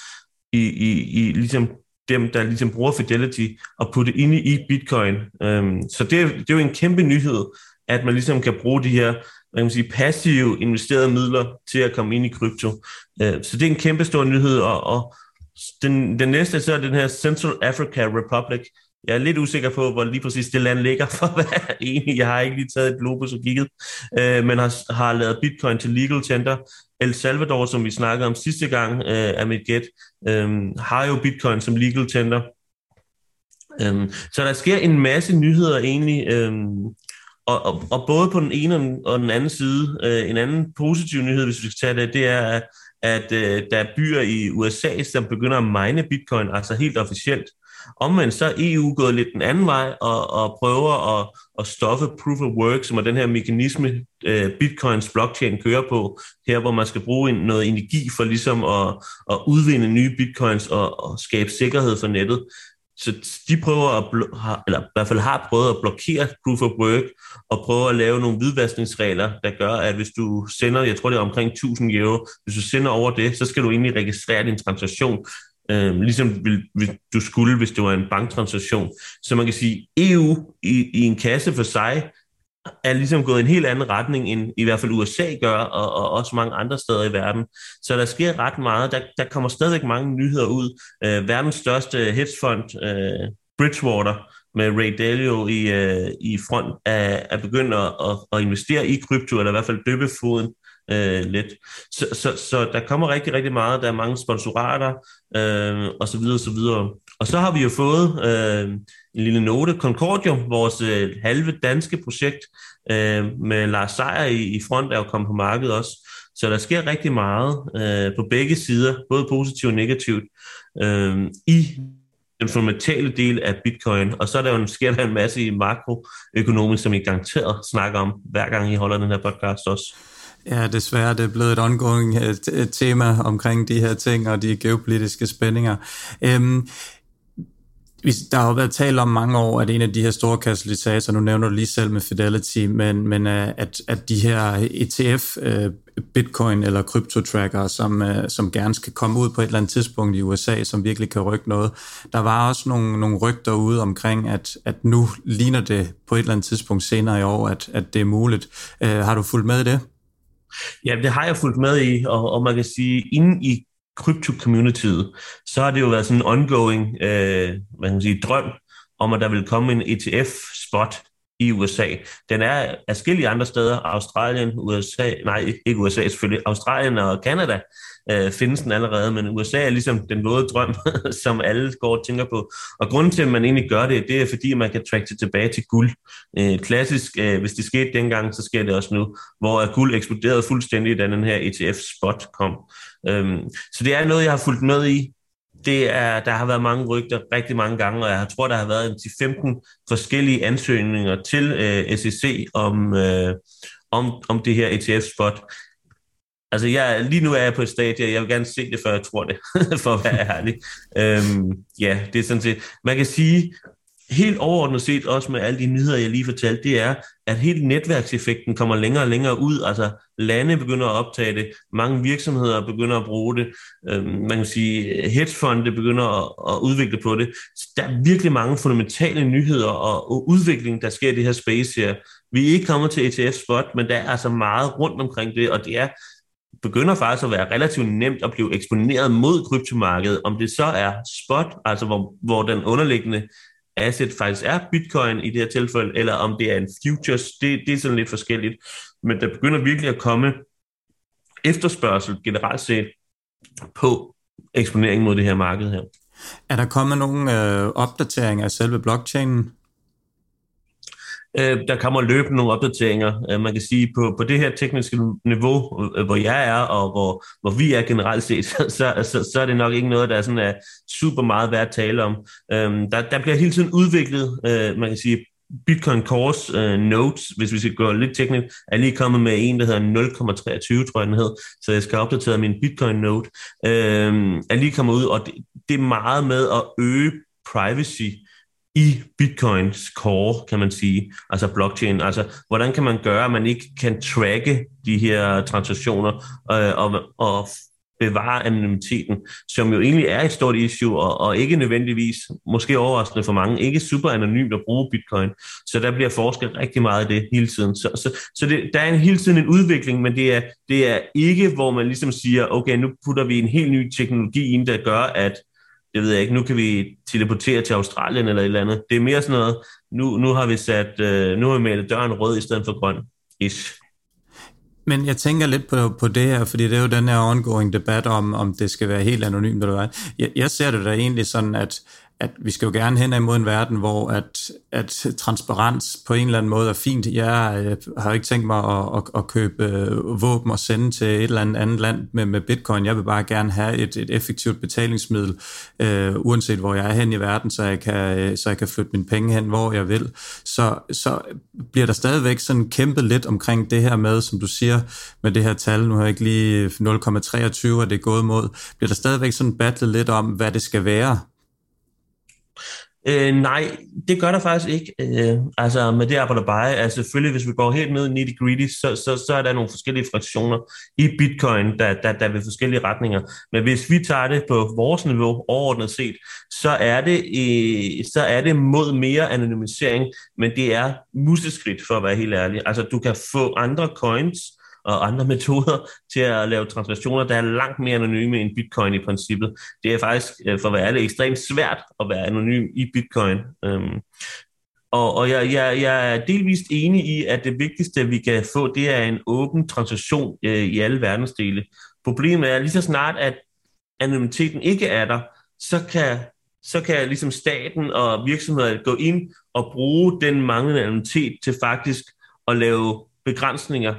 i, i, i ligesom dem, der ligesom bruger Fidelity, og putte ind i Bitcoin. Øhm, så det, det er jo en kæmpe nyhed, at man ligesom kan bruge de her hvad kan man sige, passive investerede midler til at komme ind i krypto. Øh, så det er en kæmpe stor nyhed, og, og den, den næste så er den her Central Africa Republic. Jeg er lidt usikker på, hvor lige præcis det land ligger, for at være enig. Jeg har ikke lige taget et globus og kigget, øh, men har, har lavet bitcoin til legal tender. El Salvador, som vi snakkede om sidste gang, øh, af mit gæt, øh, har jo bitcoin som legal tender. Øh, så der sker en masse nyheder egentlig, øh, og, og, og både på den ene og den anden side, Øh, en anden positiv nyhed, hvis vi skal tage det, det er, at øh, der er byer i USA, som begynder at mine bitcoin, altså helt officielt. Omvendt så er EU gået lidt den anden vej og, og prøver at, at stoppe proof of work, som er den her mekanisme, øh, bitcoins blockchain kører på, her hvor man skal bruge en, noget energi for ligesom at, at udvinde nye bitcoins og, og skabe sikkerhed for nettet. Så de prøver at, eller i hvert fald har prøvet at blokere proof of work, og prøver at lave nogle hvidvaskningsregler, der gør, at hvis du sender, jeg tror det er omkring 1000 euro, hvis du sender over det, så skal du egentlig registrere din transaktion, øh, ligesom vil, vil, du skulle, hvis det var en banktransaktion. Så man kan sige, EU i, i en kasse for sig, er ligesom gået i en helt anden retning, end i hvert fald USA gør, og, og også mange andre steder i verden. Så der sker ret meget. Der, der kommer stadigvæk mange nyheder ud. Øh, verdens største hedgefond, øh, Bridgewater, med Ray Dalio i, øh, i front, er, er begyndt at, at, at investere i krypto, eller i hvert fald døbe foden øh, lidt. Så, så, så der kommer rigtig, rigtig meget. Der er mange sponsorater, øh, og så videre, og så videre. Og så har vi jo fået øh, en lille note. Concordium, vores øh, halve danske projekt øh, med Lars Seier i, i front, er jo kommet på markedet også. Så der sker rigtig meget øh, på begge sider, både positivt og negativt, øh, i den fundamentale del af bitcoin. Og så er der jo, sker der en masse i makroøkonomisk, som I garanteret snakker om, hver gang I holder den her podcast også. Ja, desværre det er blevet et ongoing øh, et tema omkring de her ting og de geopolitiske spændinger. Øhm, der har jo været talt om mange år, at en af de her store katalysatorer, nu nævner du lige selv med Fidelity, men, men øh, at, at de her ETF, øh, bitcoin eller kryptotracker, som, som gerne skal komme ud på et eller andet tidspunkt i USA, som virkelig kan rykke noget. Der var også nogle, nogle rygter ude omkring, at, at nu ligner det på et eller andet tidspunkt senere i år, at, at det er muligt. har du fulgt med i det? Ja, det har jeg fulgt med i, og, og man kan sige, inden i krypto-communityet, så har det jo været sådan en ongoing øh, man kan sige, drøm om, at der vil komme en ETF-spot i USA. Den er afskillige andre steder, Australien, USA, nej, ikke USA selvfølgelig, Australien og Canada øh, findes den allerede, men USA er ligesom den våde drøm, som alle går og tænker på. Og grunden til, at man egentlig gør det, det er fordi, man kan tracke det tilbage til guld. Øh, klassisk, øh, hvis det skete dengang, så sker det også nu, hvor guld eksploderede fuldstændig, da den her ETF-spot kom. Øh, så det er noget, jeg har fulgt med i, det er, der har været mange rygter rigtig mange gange, og jeg tror, der har været 10-15 forskellige ansøgninger til øh, SEC om, øh, om, om det her ETF-spot. Altså, jeg, lige nu er jeg på et stadie, jeg vil gerne se det, før jeg tror det, for at være ærlig. Øhm, ja, det er sådan set... Man kan sige, helt overordnet set, også med alle de nyheder, jeg lige fortalte, det er, at hele netværkseffekten kommer længere og længere ud. Altså lande begynder at optage det, mange virksomheder begynder at bruge det, øhm, man kan sige, hedgefonde begynder at, at udvikle på det. Så der er virkelig mange fundamentale nyheder og, og udvikling, der sker i det her space her. Vi er ikke kommet til ETF Spot, men der er altså meget rundt omkring det, og det er begynder faktisk at være relativt nemt at blive eksponeret mod kryptomarkedet, om det så er spot, altså hvor, hvor den underliggende asset faktisk er bitcoin i det her tilfælde, eller om det er en futures, det, det er sådan lidt forskelligt. Men der begynder virkelig at komme efterspørgsel generelt set på eksponering mod det her marked her. Er der kommet nogle øh, opdateringer af selve blockchainen? Øh, der kommer løbende nogle opdateringer. Øh, man kan sige, på, på det her tekniske niveau, øh, hvor jeg er, og hvor, hvor vi er generelt set, så, så, så er det nok ikke noget, der er, sådan, er super meget værd at tale om. Øh, der, der bliver hele tiden udviklet, øh, man kan sige, Bitcoin Cores uh, notes, hvis vi skal gå lidt teknisk, er lige kommet med en, der hedder 0,23, tror jeg den hed, så jeg skal opdatere min Bitcoin note, uh, er lige kommet ud, og det, det er meget med at øge privacy i Bitcoins core, kan man sige, altså blockchain. Altså, hvordan kan man gøre, at man ikke kan tracke de her transaktioner øh, og, og bevare anonymiteten, som jo egentlig er et stort issue, og, og ikke nødvendigvis, måske overraskende for mange, ikke super anonymt at bruge bitcoin. Så der bliver forsket rigtig meget af det hele tiden. Så, så, så det, der er en, hele tiden en udvikling, men det er, det er ikke, hvor man ligesom siger, okay, nu putter vi en helt ny teknologi ind, der gør, at det ved jeg ikke, nu kan vi teleportere til Australien eller et eller andet. Det er mere sådan noget, nu, nu har vi sat, øh, nu har vi malet døren rød i stedet for grøn. Ish. Men jeg tænker lidt på, på det her, fordi det er jo den her ongoing debat om, om det skal være helt anonymt eller hvad. Jeg, jeg ser det da egentlig sådan, at, at vi skal jo gerne hen imod en verden, hvor at, at transparens på en eller anden måde er fint. Jeg øh, har ikke tænkt mig at, at, at købe øh, våben og sende til et eller andet, andet land med, med bitcoin. Jeg vil bare gerne have et, et effektivt betalingsmiddel, øh, uanset hvor jeg er hen i verden, så jeg, kan, øh, så jeg kan flytte mine penge hen, hvor jeg vil. Så, så bliver der stadigvæk sådan kæmpet lidt omkring det her med, som du siger, med det her tal, nu har jeg ikke lige 0,23, og det er gået mod, bliver der stadigvæk sådan battlet lidt om, hvad det skal være, Øh, nej, det gør der faktisk ikke. Øh, altså med det arbejder bare, altså selvfølgelig hvis vi går helt ned i nitty gritty, så, så, så er der nogle forskellige fraktioner i bitcoin, der, der, der er ved forskellige retninger. Men hvis vi tager det på vores niveau overordnet set, så er det, øh, så er det mod mere anonymisering, men det er museskridt for at være helt ærlig. Altså du kan få andre coins, og andre metoder til at lave transaktioner, der er langt mere anonyme end bitcoin i princippet. Det er faktisk, øh, for at være ærlig, ekstremt svært at være anonym i bitcoin. Øhm, og, og jeg, jeg, jeg er delvist enig i, at det vigtigste, vi kan få, det er en åben transaktion øh, i alle verdensdele. Problemet er lige så snart, at anonymiteten ikke er der, så kan, så kan ligesom staten og virksomheder gå ind og bruge den manglende anonymitet til faktisk at lave begrænsninger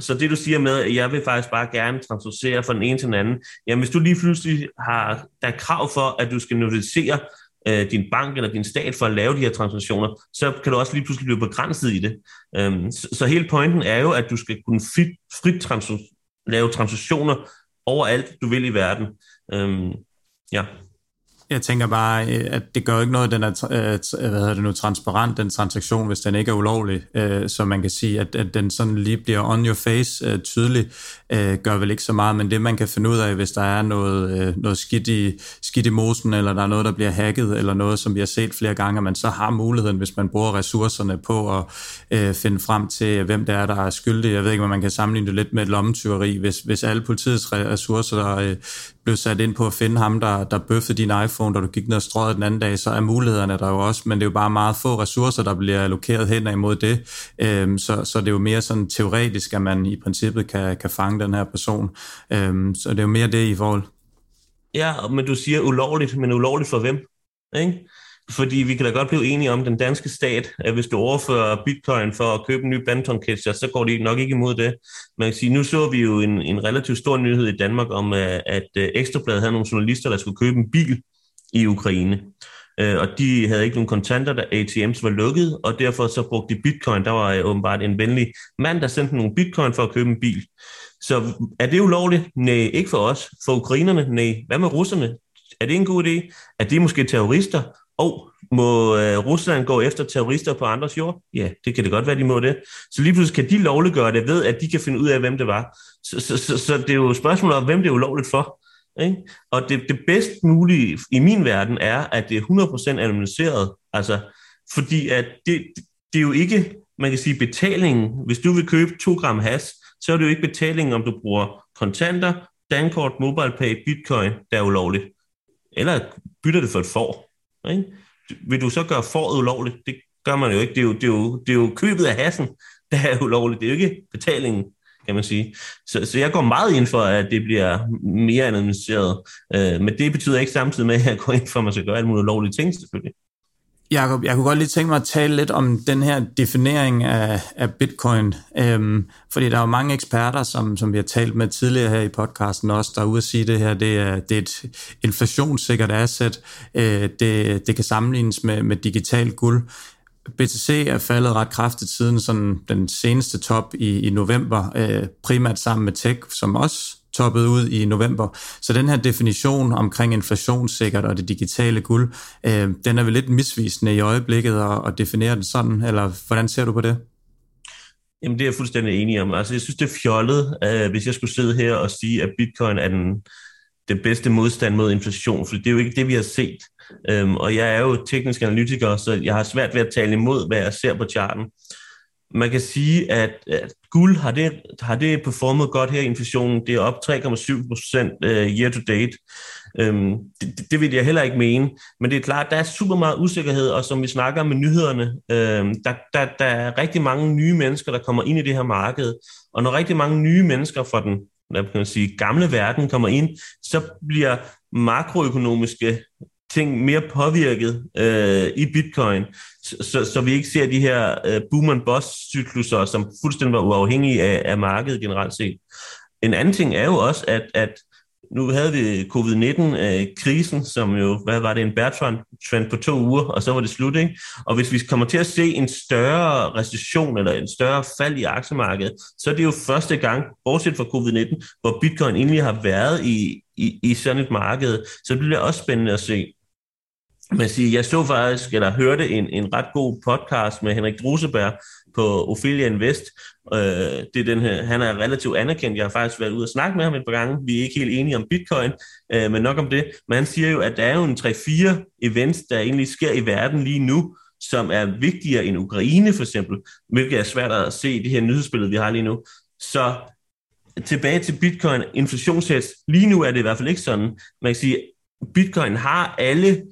så det du siger med, at jeg vil faktisk bare gerne transducere fra den ene til den anden, jamen hvis du lige pludselig har, der er krav for, at du skal notificere øh, din bank eller din stat for at lave de her transaktioner, så kan du også lige pludselig blive begrænset i det. Øhm, så, så hele pointen er jo, at du skal kunne frit, frit trans- lave transaktioner overalt, du vil i verden. Øhm, ja. Jeg tænker bare, øh, at det gør ikke noget, den er øh, øh, hvad hedder det nu, transparent, den transaktion, hvis den ikke er ulovlig. Så man kan sige, at, at den sådan lige bliver on your face tydelig, gør vel ikke så meget, men det man kan finde ud af, hvis der er noget, noget skidt, i, skidt i mosen, eller der er noget, der bliver hacket, eller noget, som vi har set flere gange, at man så har muligheden, hvis man bruger ressourcerne på at finde frem til, hvem det er, der er skyldig. Jeg ved ikke, om man kan sammenligne det lidt med et lommetyveri. Hvis, hvis alle politiets ressourcer der, blev sat ind på at finde ham, der, der bøffede din iPhone, da du gik ned og strøget den anden dag, så er mulighederne der jo også, men det er jo bare meget få ressourcer, der bliver allokeret hen imod det. Øhm, så, så det er jo mere sådan teoretisk, at man i princippet kan, kan fange den her person. Øhm, så det er jo mere det i forhold. Ja, men du siger ulovligt, men ulovligt for hvem? Ikke? Fordi vi kan da godt blive enige om den danske stat, at hvis du overfører bitcoin for at købe en ny banton så går de nok ikke imod det. Man kan sige, nu så vi jo en, en relativt stor nyhed i Danmark om, øh, at øh, Ekstrabladet havde nogle journalister, der skulle købe en bil i Ukraine. Øh, og de havde ikke nogen kontanter, da ATM's var lukket, og derfor så brugte de bitcoin. Der var åbenbart en venlig mand, der sendte nogle bitcoin for at købe en bil. Så er det ulovligt? Nej, ikke for os. For ukrainerne? Nej. Hvad med russerne? Er det en god idé? Er de måske terrorister? Oh, må øh, Rusland gå efter terrorister på andres jord? Ja, det kan det godt være, de må det. Så lige pludselig kan de lovliggøre det ved, at de kan finde ud af, hvem det var. Så, så, så, så det er jo spørgsmålet om, hvem det er ulovligt for. Ikke? Og det, det bedst mulige i min verden er, at det er 100% anonymiseret. Altså, fordi at det, det er jo ikke, man kan sige, betalingen. Hvis du vil købe 2 gram has, så er det jo ikke betalingen, om du bruger kontanter, dankort, MobilePay, bitcoin, der er ulovligt. Eller bytter det for et for. Ikke? Vil du så gøre foråret ulovligt? Det gør man jo ikke. Det er jo, det er jo, det er jo købet af hassen, der er ulovligt. Det er jo ikke betalingen, kan man sige. Så, så jeg går meget ind for, at det bliver mere anonymiseret. Øh, men det betyder ikke samtidig med, at jeg går ind for, at man skal gøre alle mulige lovlige ting, selvfølgelig. Jacob, jeg kunne godt lige tænke mig at tale lidt om den her definering af, af bitcoin, øhm, fordi der er jo mange eksperter, som, som vi har talt med tidligere her i podcasten også, der er ude at sige, at det her det er, det er et inflationssikkert asset, øh, det, det kan sammenlignes med, med digital guld. BTC er faldet ret kraftigt siden sådan den seneste top i, i november, øh, primært sammen med tech, som også toppet ud i november. Så den her definition omkring inflationssikkert og det digitale guld, øh, den er vel lidt misvisende i øjeblikket at, at definere den sådan, eller hvordan ser du på det? Jamen det er jeg fuldstændig enig om. Altså jeg synes det er fjollet, øh, hvis jeg skulle sidde her og sige, at bitcoin er den, den bedste modstand mod inflation, for det er jo ikke det, vi har set. Øhm, og jeg er jo teknisk analytiker, så jeg har svært ved at tale imod, hvad jeg ser på charten. Man kan sige, at, at guld har det, har det performet godt her i inflationen. Det er op 3,7 procent øh, year to date. Um, det, det vil jeg heller ikke mene. Men det er klart, der er super meget usikkerhed, og som vi snakker med nyhederne, um, der, der, der er rigtig mange nye mennesker, der kommer ind i det her marked. Og når rigtig mange nye mennesker fra den hvad kan man sige, gamle verden kommer ind, så bliver makroøkonomiske ting mere påvirket øh, i bitcoin, så, så, så vi ikke ser de her øh, boom and bust cykluser, som fuldstændig var uafhængige af, af markedet generelt set. En anden ting er jo også, at, at nu havde vi covid-19-krisen, øh, som jo, hvad var det, en Bertrand trend på to uger, og så var det slut, ikke? Og hvis vi kommer til at se en større recession eller en større fald i aktiemarkedet, så er det jo første gang, bortset fra covid-19, hvor bitcoin egentlig har været i, i, i sådan et marked. Så det bliver også spændende at se man siger, jeg så faktisk, eller hørte en, en ret god podcast med Henrik Druseberg på Ophelia Invest. Øh, det er den her, han er relativt anerkendt. Jeg har faktisk været ude og snakke med ham et par gange. Vi er ikke helt enige om bitcoin, øh, men nok om det. Men han siger jo, at der er jo en 3-4 events, der egentlig sker i verden lige nu, som er vigtigere end Ukraine for eksempel, hvilket er svært at se i det her nyhedsbillede, vi har lige nu. Så tilbage til bitcoin, inflationsheds. Lige nu er det i hvert fald ikke sådan. Man kan sige, bitcoin har alle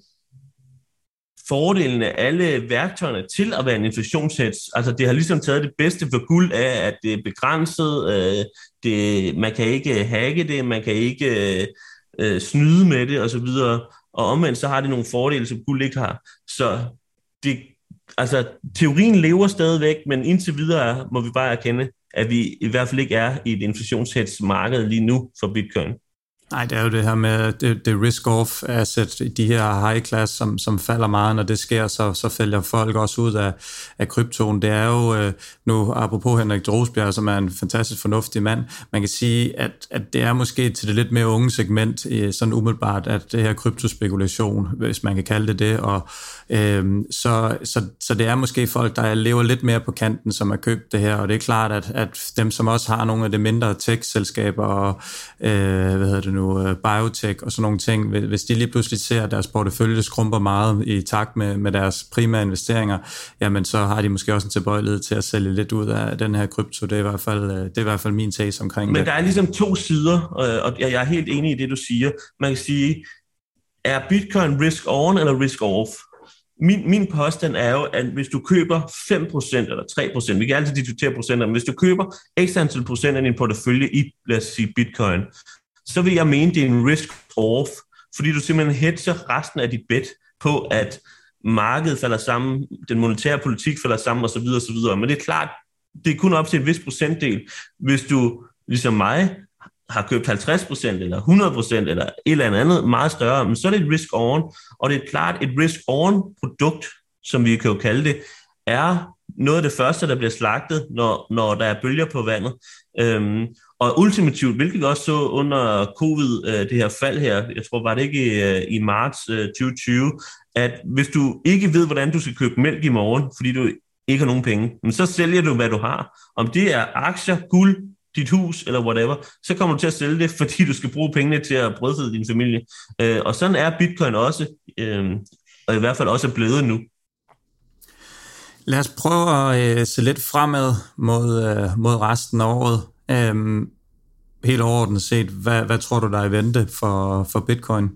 fordelene, alle værktøjerne til at være en inflationshedge. Altså det har ligesom taget det bedste for guld af, at det er begrænset, øh, det, man kan ikke hacke det, man kan ikke øh, snyde med det osv., og omvendt så har det nogle fordele, som guld ikke har. Så det, altså, teorien lever stadigvæk, men indtil videre må vi bare erkende, at vi i hvert fald ikke er i et inflationshedge marked lige nu for bitcoin. Nej, det er jo det her med det, det risk-off asset, de her high class, som, som falder meget, når det sker, så, så falder folk også ud af, af kryptoen. Det er jo, øh, nu apropos Henrik Drosbjerg, som er en fantastisk fornuftig mand, man kan sige, at, at det er måske til det lidt mere unge segment, øh, sådan umiddelbart, at det her kryptospekulation, hvis man kan kalde det det, og øh, så, så, så det er måske folk, der lever lidt mere på kanten, som har købt det her, og det er klart, at, at dem, som også har nogle af de mindre tech-selskaber og, øh, hvad hedder det nu, nu øh, biotech og sådan nogle ting, hvis de lige pludselig ser, at deres portefølje skrumper meget i takt med, med deres primære investeringer, jamen så har de måske også en tilbøjelighed til at sælge lidt ud af den her krypto. Det er i hvert fald, øh, det er i hvert fald min taste omkring Men det. der er ligesom to sider, og jeg er helt enig i det, du siger. Man kan sige, er bitcoin risk on eller risk off? Min, min påstand er jo, at hvis du køber 5% eller 3%, vi kan altid diskutere procenter, men hvis du køber x antal procent af din portefølje i, lad os sige, bitcoin, så vil jeg mene, det er en risk-off, fordi du simpelthen hedger resten af dit bet på, at markedet falder sammen, den monetære politik falder sammen osv. osv. Men det er klart, det er kun op til en vis procentdel. Hvis du, ligesom mig, har købt 50% eller 100% eller et eller andet meget større, men så er det et risk-on, og det er klart, et risk-on-produkt, som vi kan jo kalde det, er noget af det første, der bliver slagtet, når, når der er bølger på vandet. Øhm, og ultimativt, hvilket vi også så under covid, øh, det her fald her, jeg tror var det ikke i, i marts øh, 2020, at hvis du ikke ved, hvordan du skal købe mælk i morgen, fordi du ikke har nogen penge, men så sælger du, hvad du har. Om det er aktier, guld, dit hus eller whatever, så kommer du til at sælge det, fordi du skal bruge pengene til at brødføde din familie. Og sådan er bitcoin også, og i hvert fald også blevet nu. Lad os prøve at øh, se lidt fremad mod, øh, mod resten af året. Øhm, helt overordnet set, hvad, hvad tror du, der er i vente for, for bitcoin?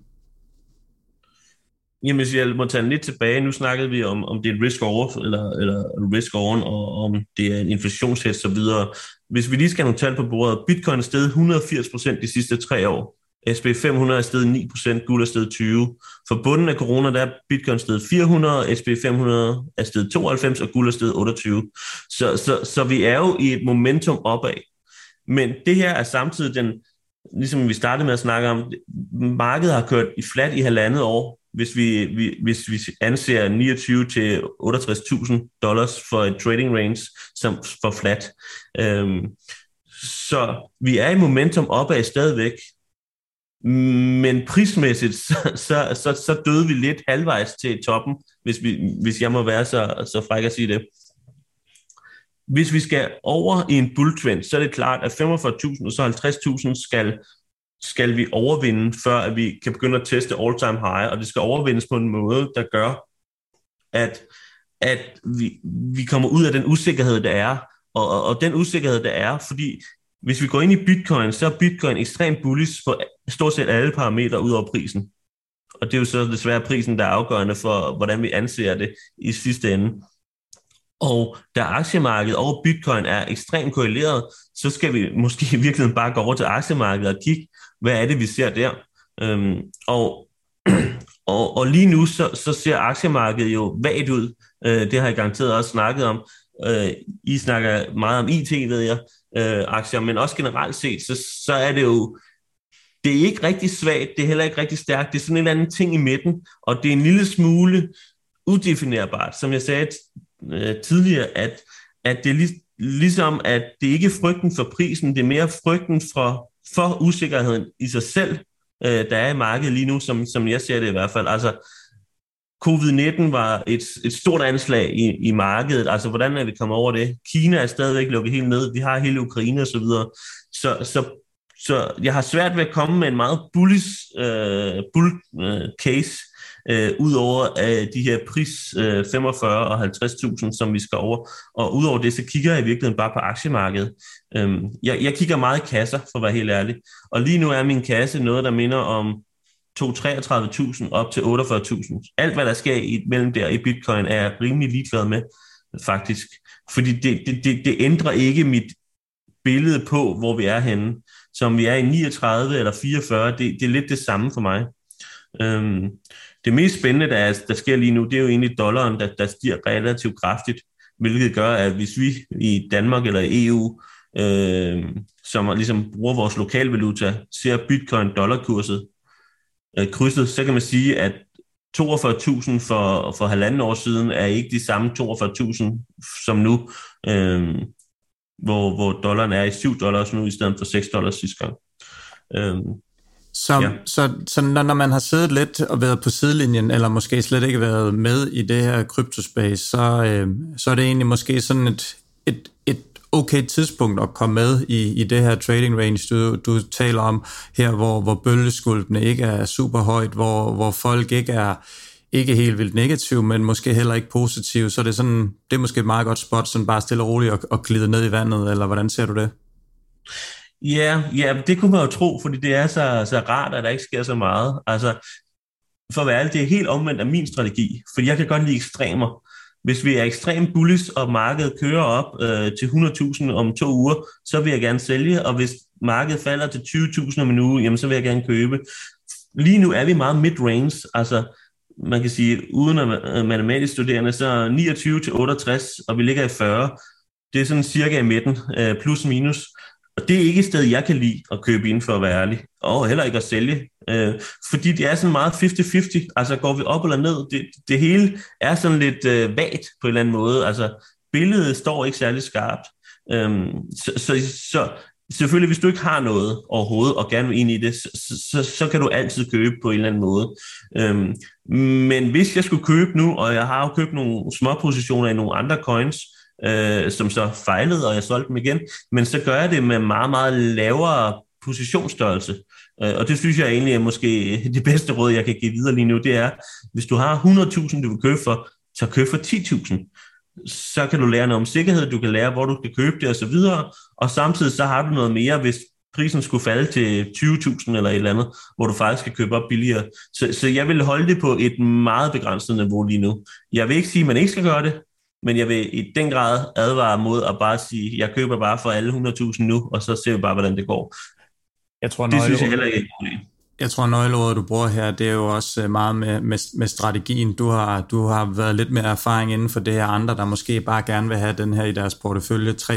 Jamen, hvis jeg må tage lidt tilbage, nu snakkede vi om, om det er risk off, eller, eller risk on, og om det er en inflationshæst så videre. Hvis vi lige skal have nogle tal på bordet, bitcoin er steget 180% de sidste tre år. SP 500 er steget 9%, guld er steget 20. For bunden af corona, der er bitcoin steget 400, SP 500 er steget 92, og guld er steget 28. Så, så, så vi er jo i et momentum opad. Men det her er samtidig den, ligesom vi startede med at snakke om, markedet har kørt i flat i halvandet år, hvis vi, vi, hvis vi anser 29 til 68.000 dollars for et trading range som for flat. Øhm, så vi er i momentum opad stadigvæk, men prismæssigt, så, så, så, så døde vi lidt halvvejs til toppen, hvis, vi, hvis jeg må være så, så fræk at sige det. Hvis vi skal over i en bulltrend, så er det klart, at 45.000 og så 50.000 skal, skal vi overvinde, før at vi kan begynde at teste all-time high, og det skal overvindes på en måde, der gør, at, at vi, vi kommer ud af den usikkerhed, der er, og, og, og den usikkerhed, der er, fordi hvis vi går ind i bitcoin, så er bitcoin ekstremt bullish på stort set alle parametre ud over prisen. Og det er jo så desværre prisen, der er afgørende for, hvordan vi anser det i sidste ende. Og da aktiemarkedet og bitcoin er ekstremt korreleret, så skal vi måske i virkeligheden bare gå over til aktiemarkedet og kigge, hvad er det, vi ser der. Øhm, og, og, og lige nu, så, så ser aktiemarkedet jo vagt ud. Øh, det har jeg garanteret også snakket om. Øh, I snakker meget om IT, ved jeg, øh, aktier, men også generelt set, så, så er det jo det er ikke rigtig svagt, det er heller ikke rigtig stærkt, det er sådan en eller anden ting i midten, og det er en lille smule udefinerbart, som jeg sagde øh, tidligere, at, at det er lig, ligesom, at det ikke er frygten for prisen, det er mere frygten for, for usikkerheden i sig selv, øh, der er i markedet lige nu, som, som jeg ser det i hvert fald. Altså, Covid-19 var et, et stort anslag i, i markedet. Altså, hvordan er vi kommet over det? Kina er stadigvæk lukket helt ned. Vi har hele Ukraine og så videre. Så, så så jeg har svært ved at komme med en meget bullish øh, bull øh, case, øh, ud over øh, de her pris øh, 45 og 50.000, som vi skal over. Og udover det, så kigger jeg i virkeligheden bare på aktiemarkedet. Øhm, jeg, jeg kigger meget i kasser, for at være helt ærlig. Og lige nu er min kasse noget, der minder om 233.000 op til 48.000. Alt, hvad der sker i, mellem der i bitcoin, er jeg rimelig ligeglad med, faktisk. Fordi det, det, det, det ændrer ikke mit billede på, hvor vi er henne som vi er i 39 eller 44, det, det er lidt det samme for mig. Øhm, det mest spændende, der, er, der sker lige nu, det er jo egentlig dollaren, der, der stiger relativt kraftigt, hvilket gør, at hvis vi i Danmark eller EU, øh, som ligesom bruger vores lokalvaluta, ser bitcoin-dollarkurset øh, krydset, så kan man sige, at 42.000 for, for halvanden år siden er ikke de samme 42.000 som nu. Øh, hvor, hvor dollaren er i 7 dollars nu, i stedet for 6 dollars sidste gang. Øh, så, ja. så, så når, når man har siddet lidt og været på sidelinjen, eller måske slet ikke været med i det her kryptospace, så, øh, så er det egentlig måske sådan et, et, et okay tidspunkt at komme med i, i det her trading range, du, du taler om her, hvor, hvor bølgeskuldene ikke er super højt, hvor, hvor folk ikke er ikke helt vildt negativ, men måske heller ikke positiv, så det er, sådan, det er måske et meget godt spot, sådan bare stille og roligt og, og glide ned i vandet, eller hvordan ser du det? Ja, ja, det kunne man jo tro, fordi det er så, så rart, at der ikke sker så meget. Altså, for at være ærlig, det er helt omvendt af min strategi, for jeg kan godt lide ekstremer. Hvis vi er ekstremt bullish, og markedet kører op øh, til 100.000 om to uger, så vil jeg gerne sælge, og hvis markedet falder til 20.000 om en uge, jamen, så vil jeg gerne købe. Lige nu er vi meget mid-range, altså man kan sige, uden at øh, matematisk studerende, så 29 til 68, og vi ligger i 40. Det er sådan cirka i midten, øh, plus minus. Og det er ikke et sted, jeg kan lide at købe ind for at være ærlig. Og heller ikke at sælge. Øh, fordi det er sådan meget 50-50. Altså går vi op eller ned, det, det hele er sådan lidt øh, vagt på en eller anden måde. Altså billedet står ikke særlig skarpt. Øh, så, så, så selvfølgelig, hvis du ikke har noget overhovedet, og gerne vil ind i det, så, så, så kan du altid købe på en eller anden måde. Øhm, men hvis jeg skulle købe nu, og jeg har jo købt nogle små positioner i nogle andre coins, øh, som så fejlede, og jeg solgte dem igen, men så gør jeg det med meget, meget lavere positionsstørrelse. Øh, og det synes jeg egentlig er måske det bedste råd, jeg kan give videre lige nu, det er, hvis du har 100.000, du vil købe for, så køb for 10.000. Så kan du lære noget om sikkerhed, du kan lære, hvor du kan købe det osv., og, og samtidig så har du noget mere, hvis prisen skulle falde til 20.000 eller et eller andet, hvor du faktisk skal købe op billigere. Så, så jeg vil holde det på et meget begrænset niveau lige nu. Jeg vil ikke sige, at man ikke skal gøre det, men jeg vil i den grad advare mod at bare sige, jeg køber bare for alle 100.000 nu, og så ser vi bare, hvordan det går. Jeg tror, det synes jeg heller ikke er jeg tror, nøgleordet, du bruger her, det er jo også øh, meget med, med, med strategien. Du har, du har været lidt mere erfaring inden for det her andre, der måske bare gerne vil have den her i deres portefølje, 3-5%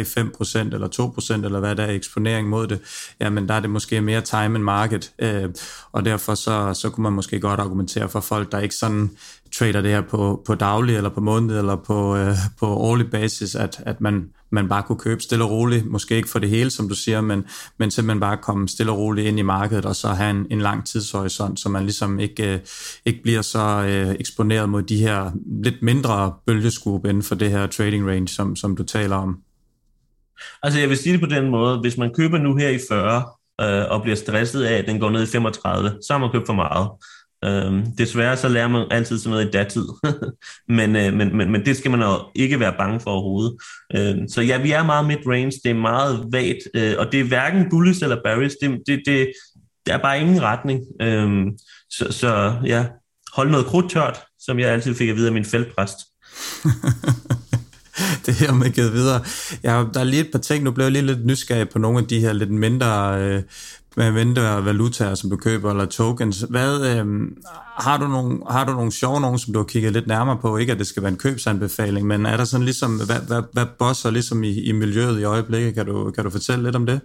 eller 2% eller hvad der er eksponering mod det. Jamen, der er det måske mere time and market, øh, og derfor så, så kunne man måske godt argumentere for folk, der ikke sådan trader det her på, på daglig eller på måned eller på, øh, på årlig basis, at, at man, man bare kunne købe stille og roligt, måske ikke for det hele, som du siger, men, men simpelthen bare komme stille og roligt ind i markedet, og så have en, en lang tidshorisont, så man ligesom ikke, øh, ikke bliver så øh, eksponeret mod de her lidt mindre bølgeskub inden for det her trading range, som, som du taler om. Altså jeg vil sige det på den måde, hvis man køber nu her i 40, øh, og bliver stresset af, at den går ned i 35, så har man købt for meget. Øhm, desværre så lærer man altid sådan noget i datid, men, øh, men, men, men det skal man jo ikke være bange for overhovedet. Øhm, så ja, vi er meget mid-range, det er meget vagt, øh, og det er hverken bullish eller bearish, det, det, det, der er bare ingen retning. Øhm, så, så ja, hold noget krudt tørt, som jeg altid fik at vide af min feltpræst. det her med givet videre. Ja, der er lige et par ting, nu blev jeg lige lidt nysgerrig på nogle af de her lidt mindre øh, med mindre valutaer, som du køber, eller tokens. Hvad, øh, har, du nogle, har du nogle sjove nogen, som du har kigget lidt nærmere på? Ikke at det skal være en købsanbefaling, men er der sådan ligesom, hvad, hvad, hvad bosser ligesom i, i miljøet i øjeblikket? Kan du, kan du fortælle lidt om det?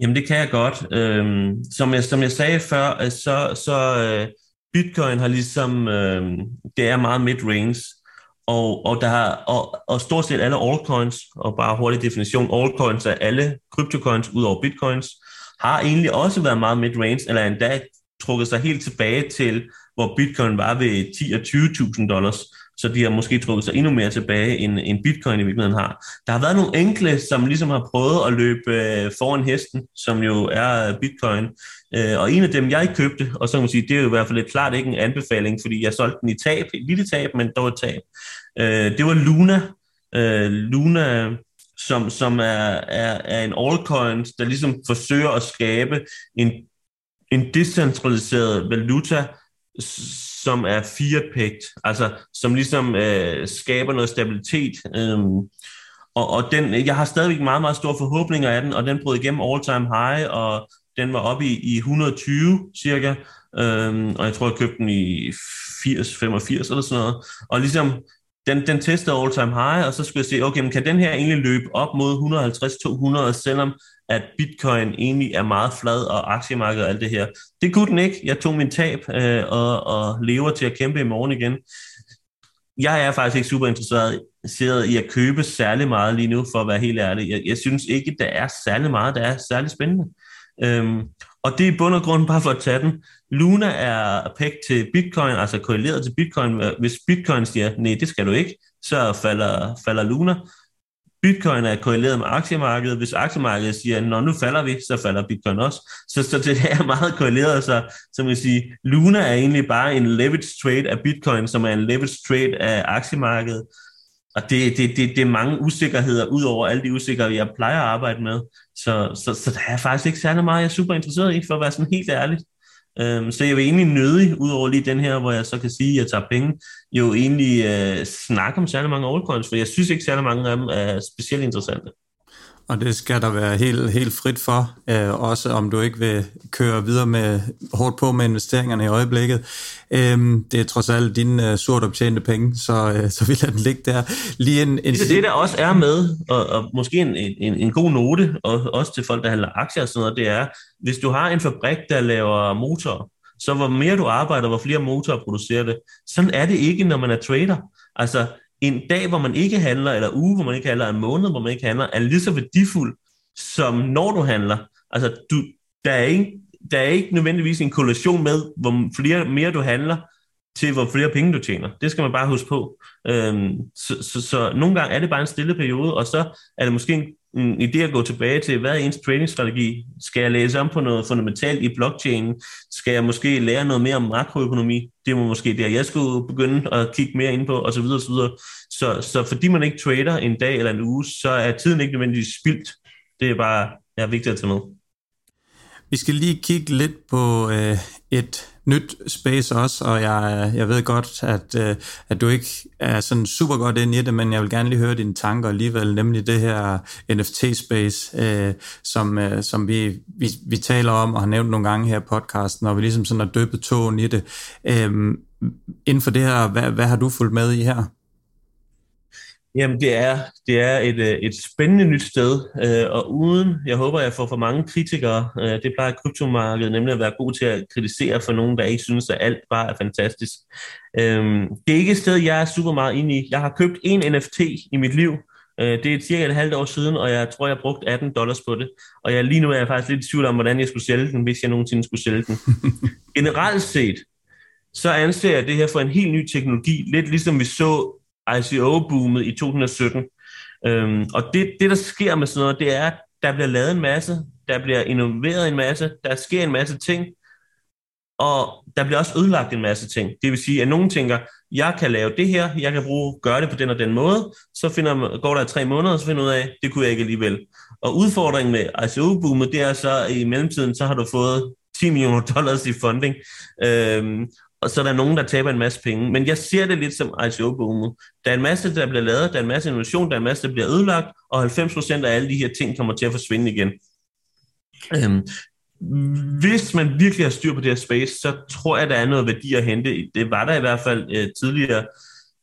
Jamen det kan jeg godt. Øhm, som, jeg, som jeg sagde før, øh, så, så øh, Bitcoin har ligesom, øh, det er meget mid-range, og, og, der har, og, og stort set alle altcoins, og bare hurtig definition, altcoins er alle kryptocoins ud over bitcoins, har egentlig også været meget mid-range, eller endda trukket sig helt tilbage til, hvor bitcoin var ved 10 og 20.000 dollars. Så de har måske trukket sig endnu mere tilbage, end, end bitcoin i virkeligheden har. Der har været nogle enkle, som ligesom har prøvet at løbe øh, foran hesten, som jo er bitcoin. Øh, og en af dem, jeg købte, og så kan man sige, det er jo i hvert fald et klart ikke en anbefaling, fordi jeg solgte den i tab, et lille tab, men dog et tab. Øh, det var Luna. Øh, Luna som, som er, er, er en altcoin, der ligesom forsøger at skabe en, en decentraliseret valuta, som er fiat-pægt, altså som ligesom øh, skaber noget stabilitet. Øhm, og, og den, jeg har stadigvæk meget, meget store forhåbninger af den, og den brød igennem all-time high, og den var oppe i, i 120 cirka, øhm, og jeg tror, jeg købte den i 80, 85 eller sådan noget. Og ligesom den, den testede all time high, og så skulle jeg se, okay, men kan den her egentlig løbe op mod 150-200, selvom at bitcoin egentlig er meget flad, og aktiemarkedet og alt det her. Det kunne den ikke. Jeg tog min tab øh, og, og lever til at kæmpe i morgen igen. Jeg er faktisk ikke super interesseret i at købe særlig meget lige nu, for at være helt ærlig. Jeg, jeg synes ikke, der er særlig meget, der er særlig spændende. Øhm, og det er i bund og grund bare for at tage den. Luna er pæk til bitcoin, altså korreleret til bitcoin. Øh, hvis bitcoin siger, nej, det skal du ikke, så falder, falder Luna. Bitcoin er korreleret med aktiemarkedet. Hvis aktiemarkedet siger, når nu falder vi, så falder bitcoin også. Så, så det er meget korreleret. Så, som jeg sige, Luna er egentlig bare en leverage trade af bitcoin, som er en leverage trade af aktiemarkedet. Og det, det, det, det er mange usikkerheder, ud over alle de usikkerheder, jeg plejer at arbejde med. Så, så, så der er faktisk ikke særlig meget, jeg er super interesseret i, for at være sådan helt ærlig. Øhm, så jeg vil egentlig nødig, udover lige den her, hvor jeg så kan sige, at jeg tager penge, jo egentlig øh, snakke om særlig mange altcoins, for jeg synes ikke særlig mange af dem er specielt interessante og det skal der være helt, helt frit for, øh, også om du ikke vil køre videre med hårdt på med investeringerne i øjeblikket. Øh, det er trods alt dine øh, sort optjente penge, så, øh, så vi lader den ligge der. Lige en, en... Det, det der også er med, og, og måske en, en, en god note, og også til folk, der handler aktier og sådan noget, det er, hvis du har en fabrik, der laver motorer, så hvor mere du arbejder, hvor flere motorer producerer det. Sådan er det ikke, når man er trader. Altså, en dag, hvor man ikke handler, eller uge, hvor man ikke handler, en måned, hvor man ikke handler, er lige så værdifuld, som når du handler. Altså, du, der, er ikke, der er ikke nødvendigvis en korrelation med, hvor flere, mere du handler, til hvor flere penge du tjener. Det skal man bare huske på. Øhm, så, så, så nogle gange er det bare en stille periode, og så er det måske en, i det at gå tilbage til, hvad er ens tradingstrategi? Skal jeg læse om på noget fundamentalt i blockchain? Skal jeg måske lære noget mere om makroøkonomi? Det var måske der, jeg skulle begynde at kigge mere ind på, osv. osv. Så, så fordi man ikke trader en dag eller en uge, så er tiden ikke nødvendigvis spildt. Det er bare ja, vigtigt at tage med. Vi skal lige kigge lidt på øh, et nyt space også, og jeg, jeg ved godt, at, øh, at du ikke er sådan super godt ind i det, men jeg vil gerne lige høre dine tanker alligevel, nemlig det her NFT-space, øh, som, øh, som vi, vi, vi taler om og har nævnt nogle gange her i podcasten, og vi ligesom sådan har døbet tåen i det. Øh, inden for det her, hvad, hvad har du fulgt med i her? Jamen, det er, det er et, øh, et spændende nyt sted, øh, og uden, jeg håber, jeg får for mange kritikere, øh, det plejer kryptomarkedet nemlig at være god til at kritisere for nogen, der ikke synes, at alt bare er fantastisk. Øhm, det er ikke et sted, jeg er super meget inde i. Jeg har købt en NFT i mit liv, det er cirka et halvt år siden, og jeg tror, jeg har brugt 18 dollars på det. Og jeg, lige nu er jeg faktisk lidt i tvivl om, hvordan jeg skulle sælge den, hvis jeg nogensinde skulle sælge den. Generelt set, så anser jeg det her for en helt ny teknologi, lidt ligesom vi så ICO-boomet i 2017. Øhm, og det, det, der sker med sådan noget, det er, at der bliver lavet en masse, der bliver innoveret en masse, der sker en masse ting, og der bliver også ødelagt en masse ting. Det vil sige, at nogen tænker, jeg kan lave det her, jeg kan bruge, gøre det på den og den måde, så finder, går der tre måneder, og så finder ud af, det kunne jeg ikke alligevel. Og udfordringen med ICO-boomet, det er så, i mellemtiden, så har du fået 10 millioner dollars i funding, øhm, og så er der nogen, der taber en masse penge. Men jeg ser det lidt som ICO-boomet. Der er en masse, der bliver lavet, der er en masse innovation, der er en masse, der bliver ødelagt, og 90% af alle de her ting kommer til at forsvinde igen. Øhm, hvis man virkelig har styr på det her space, så tror jeg, der er noget værdi at hente. Det var der i hvert fald øh, tidligere.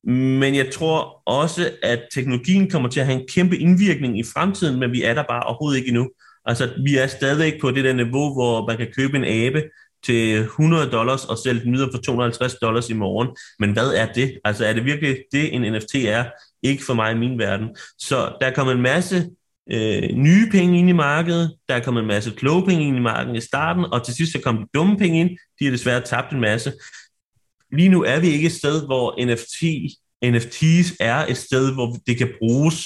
Men jeg tror også, at teknologien kommer til at have en kæmpe indvirkning i fremtiden, men vi er der bare overhovedet ikke endnu. Altså, vi er stadigvæk på det der niveau, hvor man kan købe en abe, til 100 dollars og sælge den videre for 250 dollars i morgen. Men hvad er det? Altså er det virkelig det, en NFT er? Ikke for mig i min verden. Så der kommer en masse øh, nye penge ind i markedet, der kommer en masse kloge penge ind i markedet i starten, og til sidst så kom de dumme penge ind, de har desværre tabt en masse. Lige nu er vi ikke et sted, hvor NFT, NFTs er et sted, hvor det kan bruges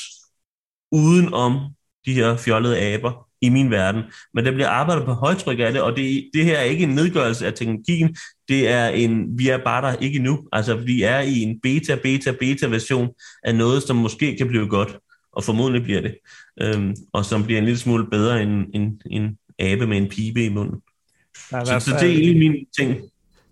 uden om de her fjollede aber i min verden. Men der bliver arbejdet på højtryk af det, og det, det her er ikke en nedgørelse af teknologien, det er en, vi er bare der ikke nu. Altså, vi er i en beta, beta, beta version af noget, som måske kan blive godt, og formodentlig bliver det, øhm, og som bliver en lille smule bedre end en, en abe med en pibe i munden. Så, så det er egentlig min ting.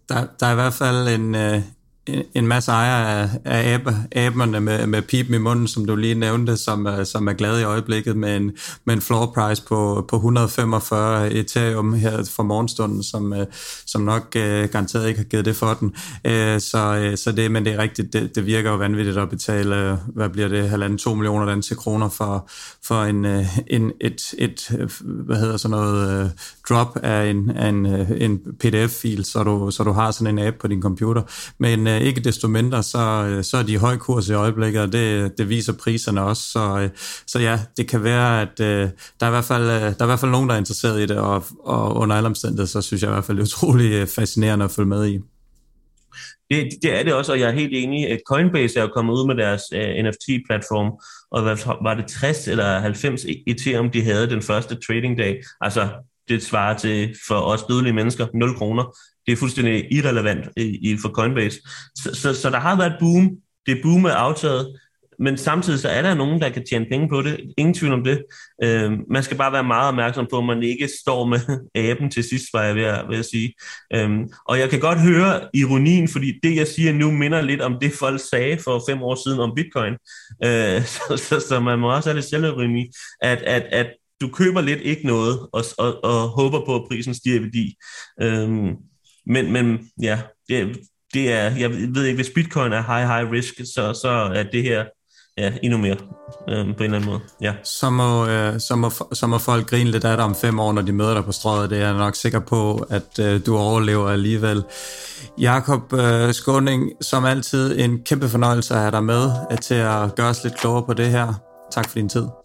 Der, der er i hvert fald en, øh, en masse ejere af, af aber, aberne med, med pipen i munden, som du lige nævnte, som, som er glade i øjeblikket med en, med en floor price på, på 145 Ethereum her for morgenstunden, som, øh, som nok uh, garanteret ikke har givet det for den. Uh, så, uh, så det, men det er rigtigt, det, det virker jo vanvittigt at betale, hvad bliver det, halvanden, to millioner danske kroner for, for en, uh, en, et, et, hvad hedder sådan noget, uh, drop af en, af en, en pdf-fil, så du, så du har sådan en app på din computer. Men øh, ikke desto mindre, så, øh, så er de høj kurs i øjeblikket, og det, det viser priserne også. Så, øh, så ja, det kan være, at øh, der, er i hvert fald, øh, der er i hvert fald nogen, der er interesseret i det, og, og under alle omstændigheder, så synes jeg i hvert fald, det er utrolig øh, fascinerende at følge med i. Det, det er det også, og jeg er helt enig. at Coinbase er jo kommet ud med deres øh, uh, NFT-platform, og hvad, var det 60 eller 90 Ethereum, de havde den første trading dag. Altså, det svarer til for os dødelige mennesker 0 kroner. Det er fuldstændig irrelevant i, i, for Coinbase. Så, så, så der har været boom. Det boom er aftaget, men samtidig så er der nogen, der kan tjene penge på det. Ingen tvivl om det. Øh, man skal bare være meget opmærksom på, at man ikke står med aben til sidst, var jeg ved at, ved at sige. Øh, og jeg kan godt høre ironien, fordi det, jeg siger nu, minder lidt om det, folk sagde for fem år siden om bitcoin. Øh, så, så, så man må også have lidt selvironi, at, at, at du køber lidt ikke noget, og, og, og håber på, at prisen stiger i værdi. Øh, men, men ja, det, det er, jeg ved ikke, hvis bitcoin er high, high risk, så, så er det her ja, endnu mere øh, på en eller anden måde. Ja. Så, må, øh, så, må, så må folk grine lidt af dig om fem år, når de møder dig på strøget. Det er jeg nok sikker på, at øh, du overlever alligevel. Jakob øh, Skåning, som altid en kæmpe fornøjelse at have dig med øh, til at gøre os lidt klogere på det her. Tak for din tid.